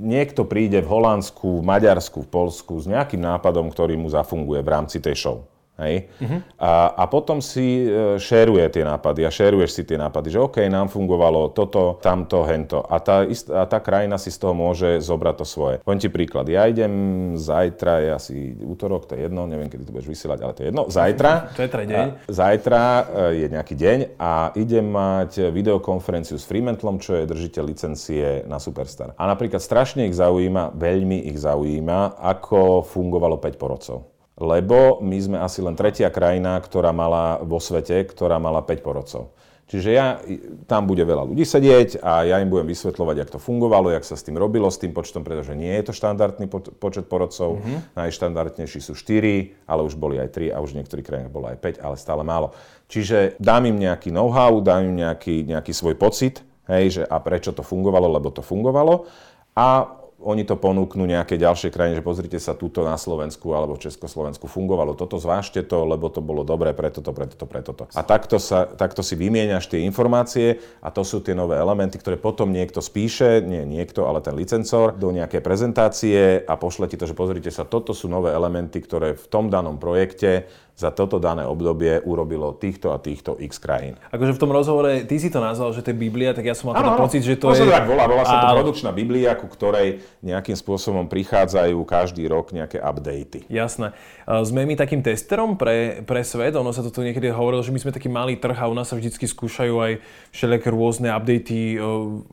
Speaker 2: niekto príde v Holandsku, v Maďarsku, v Polsku s nejakým nápadom, ktorý mu zafunguje v rámci tej show. Hej? Uh-huh. A, a potom si e, šeruje tie nápady a šeruješ si tie nápady, že OK, nám fungovalo toto, tamto, hento. A tá, a tá krajina si z toho môže zobrať to svoje. Poviem ti príklad. Ja idem zajtra, je asi útorok, to je jedno, neviem, kedy to budeš vysielať, ale to je jedno. Zajtra, *laughs*
Speaker 1: zajtra je deň.
Speaker 2: Zajtra e, je nejaký deň a idem mať videokonferenciu s Fremantlom, čo je držiteľ licencie na Superstar. A napríklad strašne ich zaujíma, veľmi ich zaujíma, ako fungovalo 5 porodcov lebo my sme asi len tretia krajina, ktorá mala vo svete, ktorá mala 5 porodcov. Čiže ja, tam bude veľa ľudí sedieť a ja im budem vysvetľovať, jak to fungovalo, jak sa s tým robilo, s tým počtom, pretože nie je to štandardný počet porodcov. Mm-hmm. Najštandardnejší sú 4, ale už boli aj 3 a už v niektorých krajinách bolo aj 5, ale stále málo. Čiže dám im nejaký know-how, dám im nejaký, nejaký svoj pocit, hej, že a prečo to fungovalo, lebo to fungovalo. A oni to ponúknú nejaké ďalšie krajine, že pozrite sa túto na Slovensku alebo Československu fungovalo toto, zvážte to, lebo to bolo dobré pre toto, pre toto, pre toto. A takto, sa, takto si vymieňaš tie informácie a to sú tie nové elementy, ktoré potom niekto spíše, nie niekto, ale ten licencor, do nejaké prezentácie a pošle ti to, že pozrite sa, toto sú nové elementy, ktoré v tom danom projekte za toto dané obdobie urobilo týchto a týchto x krajín.
Speaker 1: Akože v tom rozhovore, ty si to nazval, že to je Biblia, tak ja som mal teda pocit, že to je...
Speaker 2: tak volá, volá sa to produkčná Biblia, ku ktorej nejakým spôsobom prichádzajú každý rok nejaké updaty.
Speaker 1: Jasné. Sme my takým testerom pre, pre svet, ono sa to tu niekedy hovorilo, že my sme taký malý trh a u nás sa vždycky skúšajú aj všelijaké rôzne updaty,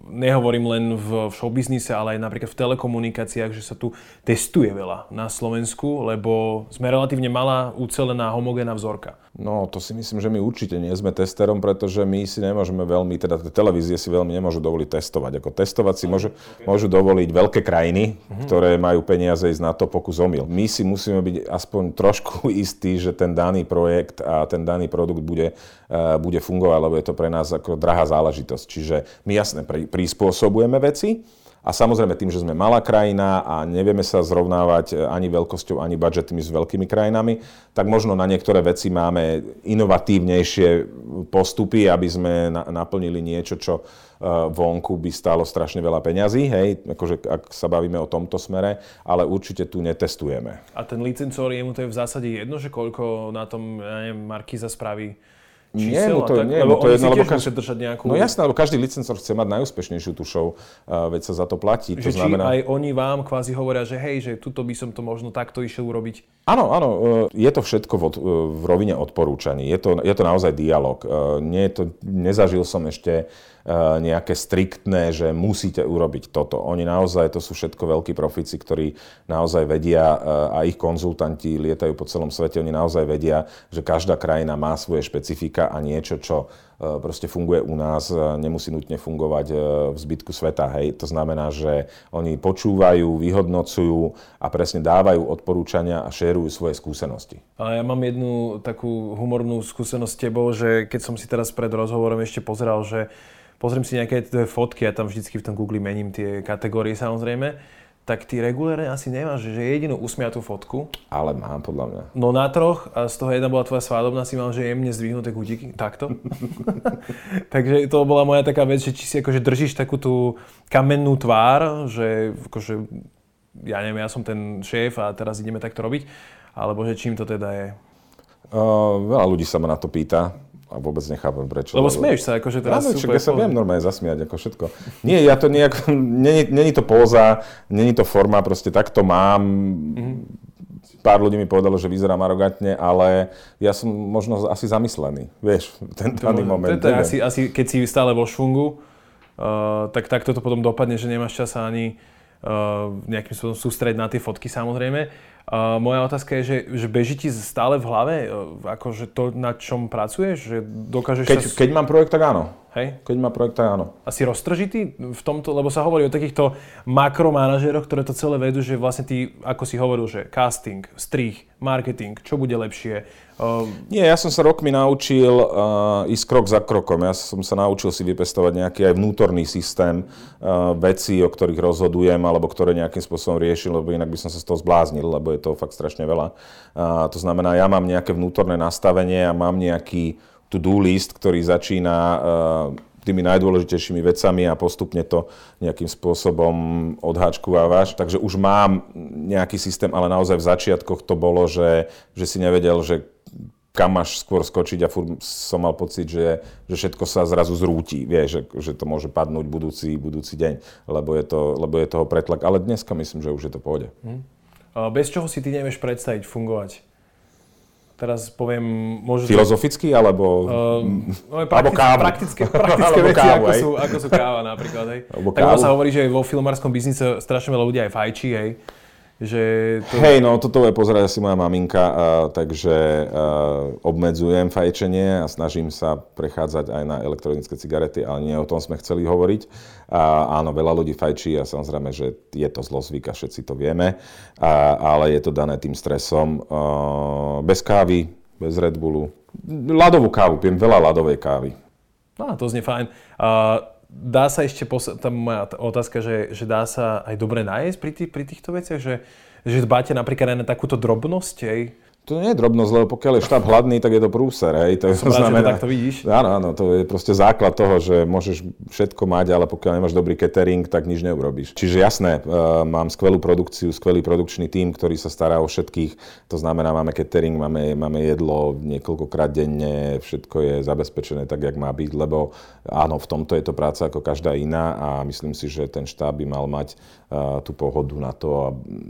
Speaker 1: nehovorím len v, v showbiznise, ale aj napríklad v telekomunikáciách, že sa tu testuje veľa na Slovensku, lebo sme relatívne malá, ucelená homogénna vzorka.
Speaker 2: No, to si myslím, že my určite nie sme testerom, pretože my si nemôžeme veľmi, teda televízie si veľmi nemôžu dovoliť testovať. Ako testovať si môžu, môžu dovoliť veľké krajiny, uh-huh. ktoré majú peniaze ísť na to pokus omyl. My si musíme byť aspoň trošku *laughs* istí, že ten daný projekt a ten daný produkt bude, uh, bude fungovať, lebo je to pre nás ako drahá záležitosť. Čiže my jasne prispôsobujeme veci, a samozrejme tým, že sme malá krajina a nevieme sa zrovnávať e, ani veľkosťou, ani budžetmi s veľkými krajinami, tak možno na niektoré veci máme inovatívnejšie postupy, aby sme naplnili niečo, čo e, vonku by stálo strašne veľa peňazí, hej, akože ak sa bavíme o tomto smere, ale určite tu netestujeme.
Speaker 1: A ten licencor, jemu to je v zásade jedno, že koľko na tom, ja neviem, Markiza spraví
Speaker 2: nie, mu to,
Speaker 1: tak,
Speaker 2: nie, lebo to je jedno, lebo
Speaker 1: každý, držať nejakú...
Speaker 2: No jasné, lebo každý licencor chce mať najúspešnejšiu tú show, uh, veď sa za to platí.
Speaker 1: Že
Speaker 2: to znamená...
Speaker 1: aj oni vám kvázi hovoria, že hej, že tuto by som to možno takto išiel urobiť?
Speaker 2: Áno, áno, uh, je to všetko v, v rovine odporúčaní. Je to, je to naozaj dialog. Uh, nie je to, nezažil som ešte nejaké striktné, že musíte urobiť toto. Oni naozaj, to sú všetko veľkí profici, ktorí naozaj vedia a ich konzultanti lietajú po celom svete, oni naozaj vedia, že každá krajina má svoje špecifika a niečo, čo proste funguje u nás, nemusí nutne fungovať v zbytku sveta. Hej. To znamená, že oni počúvajú, vyhodnocujú a presne dávajú odporúčania a šerujú svoje skúsenosti.
Speaker 1: A ja mám jednu takú humornú skúsenosť s tebou, že keď som si teraz pred rozhovorom ešte pozeral, že pozriem si nejaké tie fotky, ja tam vždycky v tom Google mením tie kategórie samozrejme, tak ty regulérne asi nemáš, že jedinú usmiatú fotku.
Speaker 2: Ale mám, podľa mňa.
Speaker 1: No na troch, a z toho jedna bola tvoja svadobná, si mal, že jemne zdvihnuté kutiky, takto. *laughs* Takže to bola moja taká vec, že či si akože držíš takú tú kamennú tvár, že akože, ja neviem, ja som ten šéf a teraz ideme takto robiť, alebo že čím to teda je?
Speaker 2: Uh, veľa ľudí sa ma na to pýta a vôbec nechápem prečo.
Speaker 1: Lebo smieš sa, akože teraz
Speaker 2: Áno, super. ja sa viem normálne zasmiať, ako všetko. Nie, ja to nejak, není, není to póza, není to forma, proste takto mám. Mm-hmm. Pár ľudí mi povedalo, že vyzerám arogantne, ale ja som možno asi zamyslený, vieš, ten daný moment.
Speaker 1: To je asi, asi, keď si stále vo švungu, uh, tak takto to potom dopadne, že nemáš čas ani uh, nejakým spôsobom sústrediť na tie fotky samozrejme. Uh, moja otázka je, že, že beží ti stále v hlave uh, akože to, na čom pracuješ? Že dokážeš
Speaker 2: keď,
Speaker 1: sa...
Speaker 2: keď mám projekt, tak áno.
Speaker 1: Hej?
Speaker 2: Keď má projekt, tak áno.
Speaker 1: A si roztržitý v tomto, lebo sa hovorí o takýchto makromanažeroch, ktoré to celé vedú, že vlastne ty, ako si hovoril, že casting, strich, marketing, čo bude lepšie? Uh...
Speaker 2: Nie, ja som sa rokmi naučil uh, ísť krok za krokom. Ja som sa naučil si vypestovať nejaký aj vnútorný systém uh, vecí, o ktorých rozhodujem, alebo ktoré nejakým spôsobom riešim, lebo inak by som sa z toho zbláznil, lebo je to fakt strašne veľa. Uh, to znamená, ja mám nejaké vnútorné nastavenie a mám nejaký to-do list, ktorý začína uh, tými najdôležitejšími vecami a postupne to nejakým spôsobom odháčkovávaš. Takže už mám nejaký systém, ale naozaj v začiatkoch to bolo, že, že si nevedel, že kam máš skôr skočiť a furt som mal pocit, že, že všetko sa zrazu zrúti, vieš, že, že to môže padnúť budúci, budúci deň, lebo je, to, lebo je toho pretlak. Ale dneska myslím, že už je to pôjde. Hmm.
Speaker 1: Bez čoho si ty nevieš predstaviť fungovať? Teraz poviem...
Speaker 2: Môžu Filozoficky, alebo...
Speaker 1: Uh, no, praktické, alebo kávu. Praktické, *laughs* praktické veci, kávu, ako, sú, ako sú káva napríklad. Hej. Alebo tak kávu. sa hovorí, že vo filmárskom biznise strašne veľa ľudí aj fajčí, hej. Že
Speaker 2: to... Hej, no toto je pozerať asi moja maminka, a, takže a, obmedzujem fajčenie a snažím sa prechádzať aj na elektronické cigarety, ale nie o tom sme chceli hovoriť. A, áno, veľa ľudí fajčí a samozrejme, že je to zlozvyk a všetci to vieme, a, ale je to dané tým stresom. A, bez kávy, bez Red Bullu. Ľadovú kávu, pijem veľa ľadovej kávy.
Speaker 1: No, to znie fajn. Uh, dá sa ešte, pos- tam moja otázka, že, že dá sa aj dobre nájsť pri, tých, pri týchto veciach, že, že dbáte napríklad aj na takúto drobnosť, hej?
Speaker 2: To nie je drobnosť, lebo pokiaľ je štáb hladný, tak je to prúser, hej. To *laughs*
Speaker 1: rád, znamená, že to tak to vidíš.
Speaker 2: Áno, áno, to je proste základ toho, že môžeš všetko mať, ale pokiaľ nemáš dobrý catering, tak nič neurobíš. Čiže jasné, uh, mám skvelú produkciu, skvelý produkčný tím, ktorý sa stará o všetkých. To znamená, máme catering, máme, máme jedlo niekoľkokrát denne, všetko je zabezpečené tak, jak má byť, lebo áno, v tomto je to práca ako každá iná a myslím si, že ten štáb by mal mať uh, tú pohodu na to a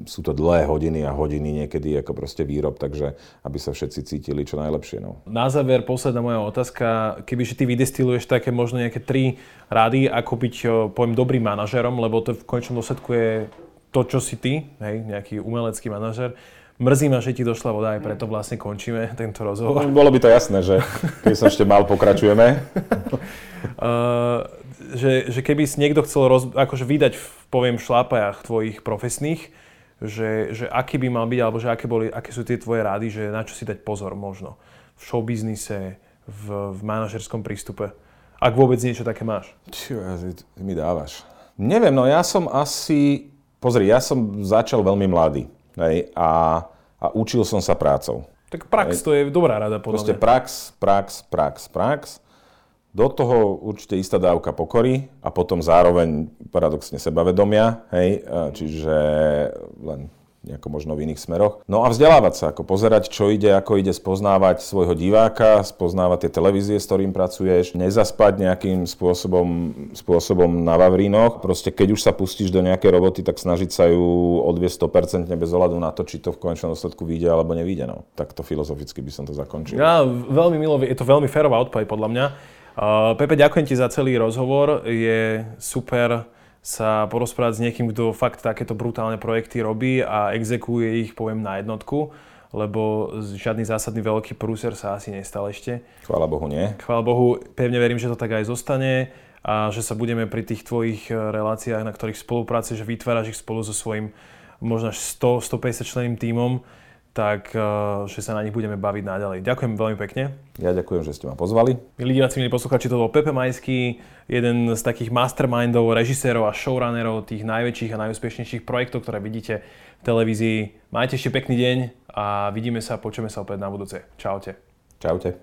Speaker 2: sú to dlhé hodiny a hodiny niekedy ako proste výrob, takže aby sa všetci cítili čo najlepšie. No.
Speaker 1: Na záver, posledná moja otázka. Kebyže ty vydestiluješ také možno nejaké tri rady, ako byť, poviem, dobrým manažerom, lebo to v konečnom dôsledku je to, čo si ty, hej, nejaký umelecký manažer. Mrzí ma, že ti došla voda, aj preto vlastne končíme tento rozhovor. *laughs*
Speaker 2: Bolo by to jasné, že keď sa ešte mal, pokračujeme. *laughs*
Speaker 1: uh, že, že keby si niekto chcel roz, akože vydať, v, poviem, šlápajach tvojich profesných, že, že aký by mal byť, alebo že aké, boli, aké sú tie tvoje rády, že na čo si dať pozor možno v showbiznise, v, v manažerskom prístupe. Ak vôbec niečo také máš.
Speaker 2: Čo mi dávaš. Neviem, no ja som asi... Pozri, ja som začal veľmi mladý. Hej, a, a učil som sa prácou.
Speaker 1: Tak prax hej. to je dobrá rada podľa
Speaker 2: Proste mňa. prax, prax, prax, prax. Do toho určite istá dávka pokory a potom zároveň paradoxne sebavedomia, hej, čiže len nejako možno v iných smeroch. No a vzdelávať sa, ako pozerať, čo ide, ako ide spoznávať svojho diváka, spoznávať tie televízie, s ktorým pracuješ, nezaspať nejakým spôsobom, spôsobom na Vavrínoch. Proste keď už sa pustíš do nejakej roboty, tak snažiť sa ju odviesť 100% bez ohľadu na to, či to v konečnom dôsledku vyjde alebo nevyjde. No. Takto filozoficky by som to zakončil.
Speaker 1: Ja veľmi milo, je to veľmi férová odpoveď podľa mňa. Uh, Pepe, ďakujem ti za celý rozhovor. Je super sa porozprávať s niekým, kto fakt takéto brutálne projekty robí a exekuje ich, poviem, na jednotku, lebo žiadny zásadný veľký prúser sa asi nestal ešte.
Speaker 2: Chvála Bohu, nie.
Speaker 1: Chvála Bohu, pevne verím, že to tak aj zostane a že sa budeme pri tých tvojich eh, reláciách, na ktorých spolupráce, že vytváraš ich spolu so svojím možno až 100-150 členným tímom, tak eh, že sa na nich budeme baviť naďalej. Ďakujem veľmi pekne.
Speaker 2: Ja ďakujem, že ste ma pozvali.
Speaker 1: Milí diváci, milí posluchači, to bol Pepe Majský, jeden z takých mastermindov, režisérov a showrunnerov tých najväčších a najúspešnejších projektov, ktoré vidíte v televízii. Majte ešte pekný deň a vidíme sa, počujeme sa opäť na budúce. Čaute.
Speaker 2: Čaute.